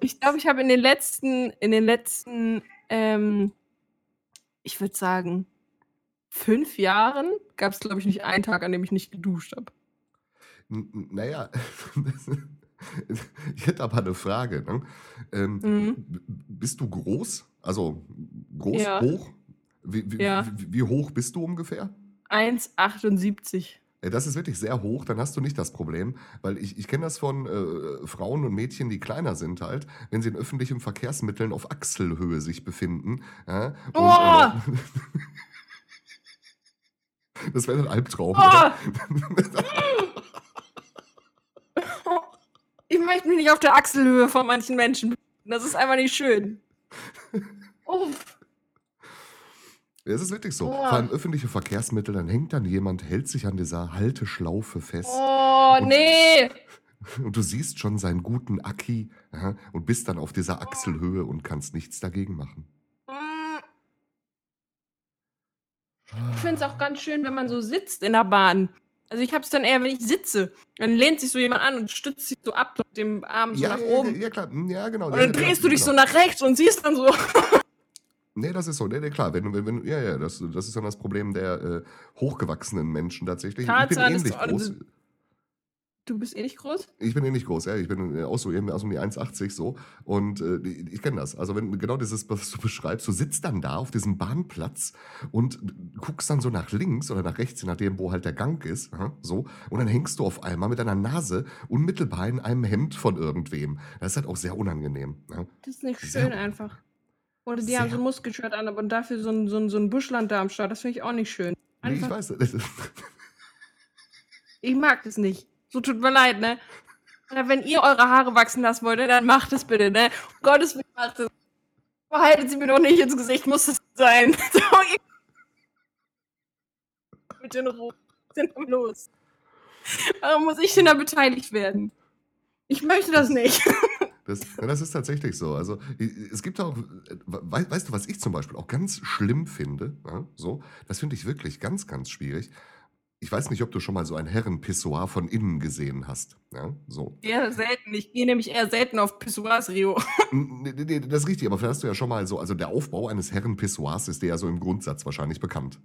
Ich glaube, ich habe in den letzten, in den letzten ähm, ich würde sagen, fünf Jahren gab es, glaube ich, nicht einen Tag, an dem ich nicht geduscht habe. Naja, <laughs> ich hätte aber eine Frage. Ne? Ähm, mhm. Bist du groß? Also groß, ja. hoch? Wie, wie, ja. wie, wie, hoch bist du ungefähr? 1,78. Das ist wirklich sehr hoch, dann hast du nicht das Problem, weil ich, ich kenne das von äh, Frauen und Mädchen, die kleiner sind halt, wenn sie in öffentlichen Verkehrsmitteln auf Achselhöhe sich befinden. Ja, und, oh! äh, <laughs> das wäre ein Albtraum. Oh! <laughs> ich möchte mich nicht auf der Achselhöhe von manchen Menschen. Das ist einfach nicht schön. <laughs> Uff. Es ist wirklich so. Oh. Vor allem öffentliche Verkehrsmittel, dann hängt dann jemand, hält sich an dieser Halteschlaufe fest. Oh, und, nee! <laughs> Und du siehst schon seinen guten Aki ja, und bist dann auf dieser Achselhöhe und kannst nichts dagegen machen. Ich finde es auch ganz schön, wenn man so sitzt in der Bahn. Also ich habe es dann eher, wenn ich sitze. Dann lehnt sich so jemand an und stützt sich so ab mit dem Arm so ja, nach oben. Ja, ja, klar. Ja, genau. Und dann ja, drehst du dich genau. so nach rechts und siehst dann so. <laughs> Nee, das ist so. Nee, nee, klar. Wenn, wenn, wenn, ja, ja, das, das ist dann das Problem der äh, hochgewachsenen Menschen tatsächlich. Tarzan ich bin ähnlich groß. Du bist ähnlich groß? Ich bin ähnlich groß, ja. Ich bin äh, auch so, also um die 1,80 so. Und äh, ich kenne das. Also, wenn genau dieses, was du beschreibst, du sitzt dann da auf diesem Bahnplatz und guckst dann so nach links oder nach rechts, je nachdem, wo halt der Gang ist. so. Und dann hängst du auf einmal mit deiner Nase unmittelbar in einem Hemd von irgendwem. Das ist halt auch sehr unangenehm. Ja? Das ist nicht schön sehr, einfach. Oder die haben so ein Muskelshirt an, aber dafür so ein, so ein, so ein Buschland da am Start. Das finde ich auch nicht schön. Nee, ich weiß. Ich mag das nicht. So tut mir leid, ne? Oder wenn ihr eure Haare wachsen lassen wollt, dann macht es bitte, ne? Um Gottes Willen, macht es. Verhaltet sie mir doch nicht ins Gesicht, muss es sein. <laughs> So, mit den Ruhe. Sind los. Warum muss ich denn da beteiligt werden? Ich möchte das nicht. <laughs> Das, das ist tatsächlich so. Also es gibt auch, we, weißt du, was ich zum Beispiel auch ganz schlimm finde, ja, so, das finde ich wirklich ganz, ganz schwierig. Ich weiß nicht, ob du schon mal so ein Herrenpissoir von innen gesehen hast. Ja, so. Eher selten. Ich gehe nämlich eher selten auf Pissoirs, Rio. <laughs> Nee, nee, das ist richtig, aber vielleicht hast du ja schon mal so, also der Aufbau eines Herrenpissoirs ist dir ja so im Grundsatz wahrscheinlich bekannt.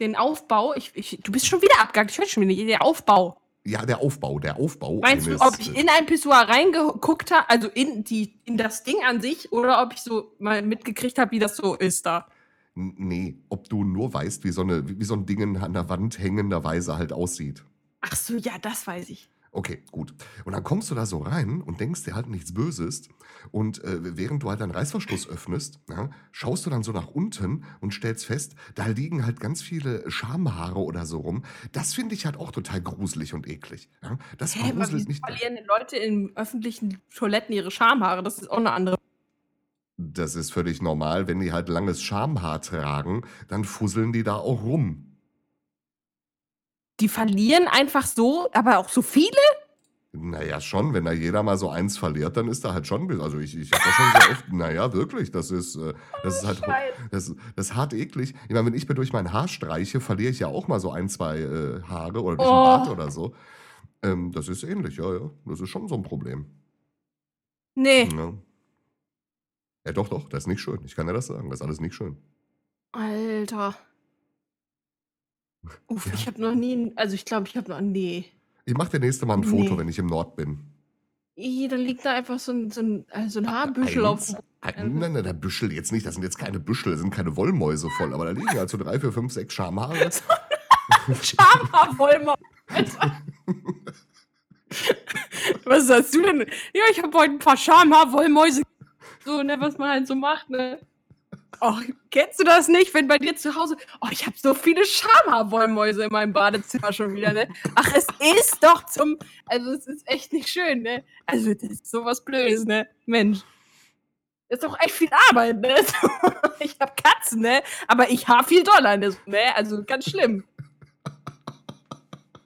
Den Aufbau? Ich, ich, du bist schon wieder abgehakt, ich höre schon wieder, der Aufbau. Ja, der Aufbau, der Aufbau. Meinst du, ob ich in ein Pissoir reingeguckt habe, also in, die, in das Ding an sich, oder ob ich so mal mitgekriegt habe, wie das so ist da? Nee, ob du nur weißt, wie so, eine, wie so ein Ding an der Wand hängenderweise halt aussieht. Ach so, ja, das weiß ich. Okay, gut. Und dann kommst du da so rein und denkst dir halt nichts Böses. Und äh, während du halt deinen Reißverschluss öffnest, ja, schaust du dann so nach unten und stellst fest, da liegen halt ganz viele Schamhaare oder so rum. Das finde ich halt auch total gruselig und eklig. Ja. Das Hä, gruselt nicht. verlieren Leute in öffentlichen Toiletten ihre Schamhaare? Das ist auch eine andere. Das ist völlig normal. Wenn die halt langes Schamhaar tragen, dann fusseln die da auch rum. Die verlieren einfach so, aber auch so viele? Naja, schon. Wenn da jeder mal so eins verliert, dann ist da halt schon. Also, ich, ich habe da schon sehr oft. Naja, wirklich. Das ist, äh, das ist halt. Das, das ist hart eklig. Ich meine, wenn ich mir durch mein Haar streiche, verliere ich ja auch mal so ein, zwei äh, Haare oder durch oh. Bart oder so. Ähm, das ist ähnlich, ja, ja. Das ist schon so ein Problem. Nee. Ja. ja, doch, doch. Das ist nicht schön. Ich kann ja das sagen. Das ist alles nicht schön. Alter. Uff, ja. ich habe noch nie, also ich glaube, ich habe noch, nee. Ich mache dir nächste Mal ein Foto, nee. wenn ich im Nord bin. I, dann liegt da einfach so ein, so äh, so ein Haarbüschel auf. Nein, nein, nein, der Büschel jetzt nicht. Das sind jetzt keine Büschel, das sind keine Wollmäuse voll. Aber da liegen halt so drei, vier, fünf, sechs Schamhaare. <laughs> Schamhaarwollmäuse. <laughs> Was sagst du denn? Ja, ich habe heute ein paar Schamhaar-Wollmäuse. So, ne, was man halt so macht, ne? Oh, kennst du das nicht, wenn bei dir zu Hause. Oh, ich habe so viele Schamhaar-Wollmäuse in meinem Badezimmer schon wieder, ne? Ach, es ist doch zum. Also, es ist echt nicht schön, ne? Also, das ist sowas Blödes, ne? Mensch. Das ist doch echt viel Arbeit, ne? <laughs> Ich habe Katzen, ne? Aber ich habe viel Dollar, ne? Also, ganz schlimm.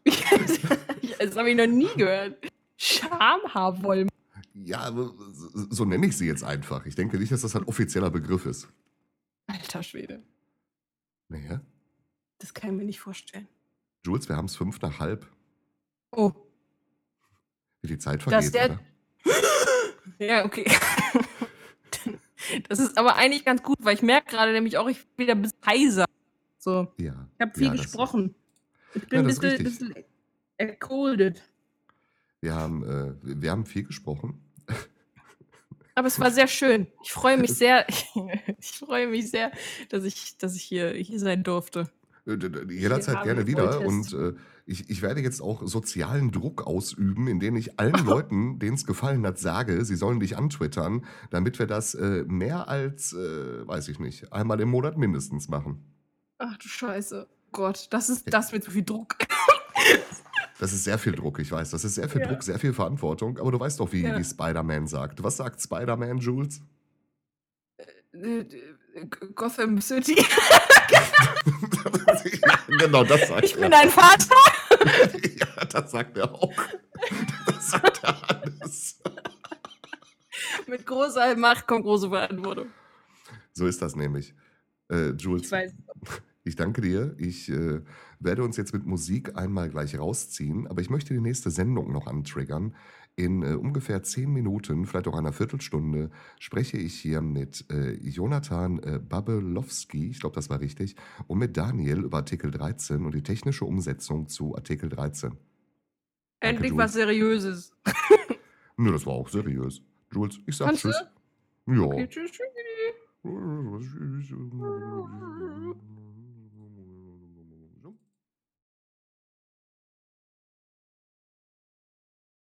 <laughs> das habe ich noch nie gehört. Schamhaarwollmäuse. Ja, so nenne ich sie jetzt einfach. Ich denke nicht, dass das ein offizieller Begriff ist. Alter Schwede. Naja. Das kann ich mir nicht vorstellen. Jules, wir haben es fünf nach halb. Oh. Wie die Zeit vergeht, der... <laughs> ja, okay. das ist aber eigentlich ganz gut, weil ich merke gerade nämlich auch, ich bin wieder ein bisschen heiser. So. Ja. Ich habe viel ja, gesprochen. Ich bin ja, ein bisschen, bisschen ercoldet. Wir haben, äh, wir haben viel gesprochen. Aber es war sehr schön. Ich freue mich sehr, <laughs> ich freue mich sehr, dass ich, dass ich hier, hier sein durfte. Äh, Jederzeit gerne wieder. Und äh, ich, ich werde jetzt auch sozialen Druck ausüben, indem ich allen <laughs> Leuten, denen es gefallen hat, sage, sie sollen dich antwittern, damit wir das äh, mehr als, äh, weiß ich nicht, einmal im Monat mindestens machen. Ach du Scheiße. Gott, das ist das mit so viel Druck. <laughs> Das ist sehr viel Druck, ich weiß. Das ist sehr viel Ja. Druck, sehr viel Verantwortung. Aber du weißt doch, wie, Ja. wie Spider-Man sagt. Was sagt Spider-Man, Jules? Äh, äh, Gotham City. <laughs> genau, das sagt Ich bin er. ein Vater. <laughs> ja, das sagt er auch. Das sagt er alles. Mit großer Macht kommt große Verantwortung. So ist das nämlich. Äh, Jules, Ich weiß. Ich danke dir. Ich äh, werde uns jetzt mit Musik einmal gleich rausziehen, aber ich möchte die nächste Sendung noch antriggern. In äh, ungefähr zehn Minuten, vielleicht auch einer Viertelstunde, spreche ich hier mit äh, Jonathan äh, Babelowski, ich glaube, das war richtig, und mit Daniel über Artikel 13 und die technische Umsetzung zu Artikel 13. Endlich Jules. was Seriöses. <laughs> Nö, das war auch seriös. Jules, ich sag Kannst du? Tschüss. Ja. Okay, tschüss. Tschüss. <laughs>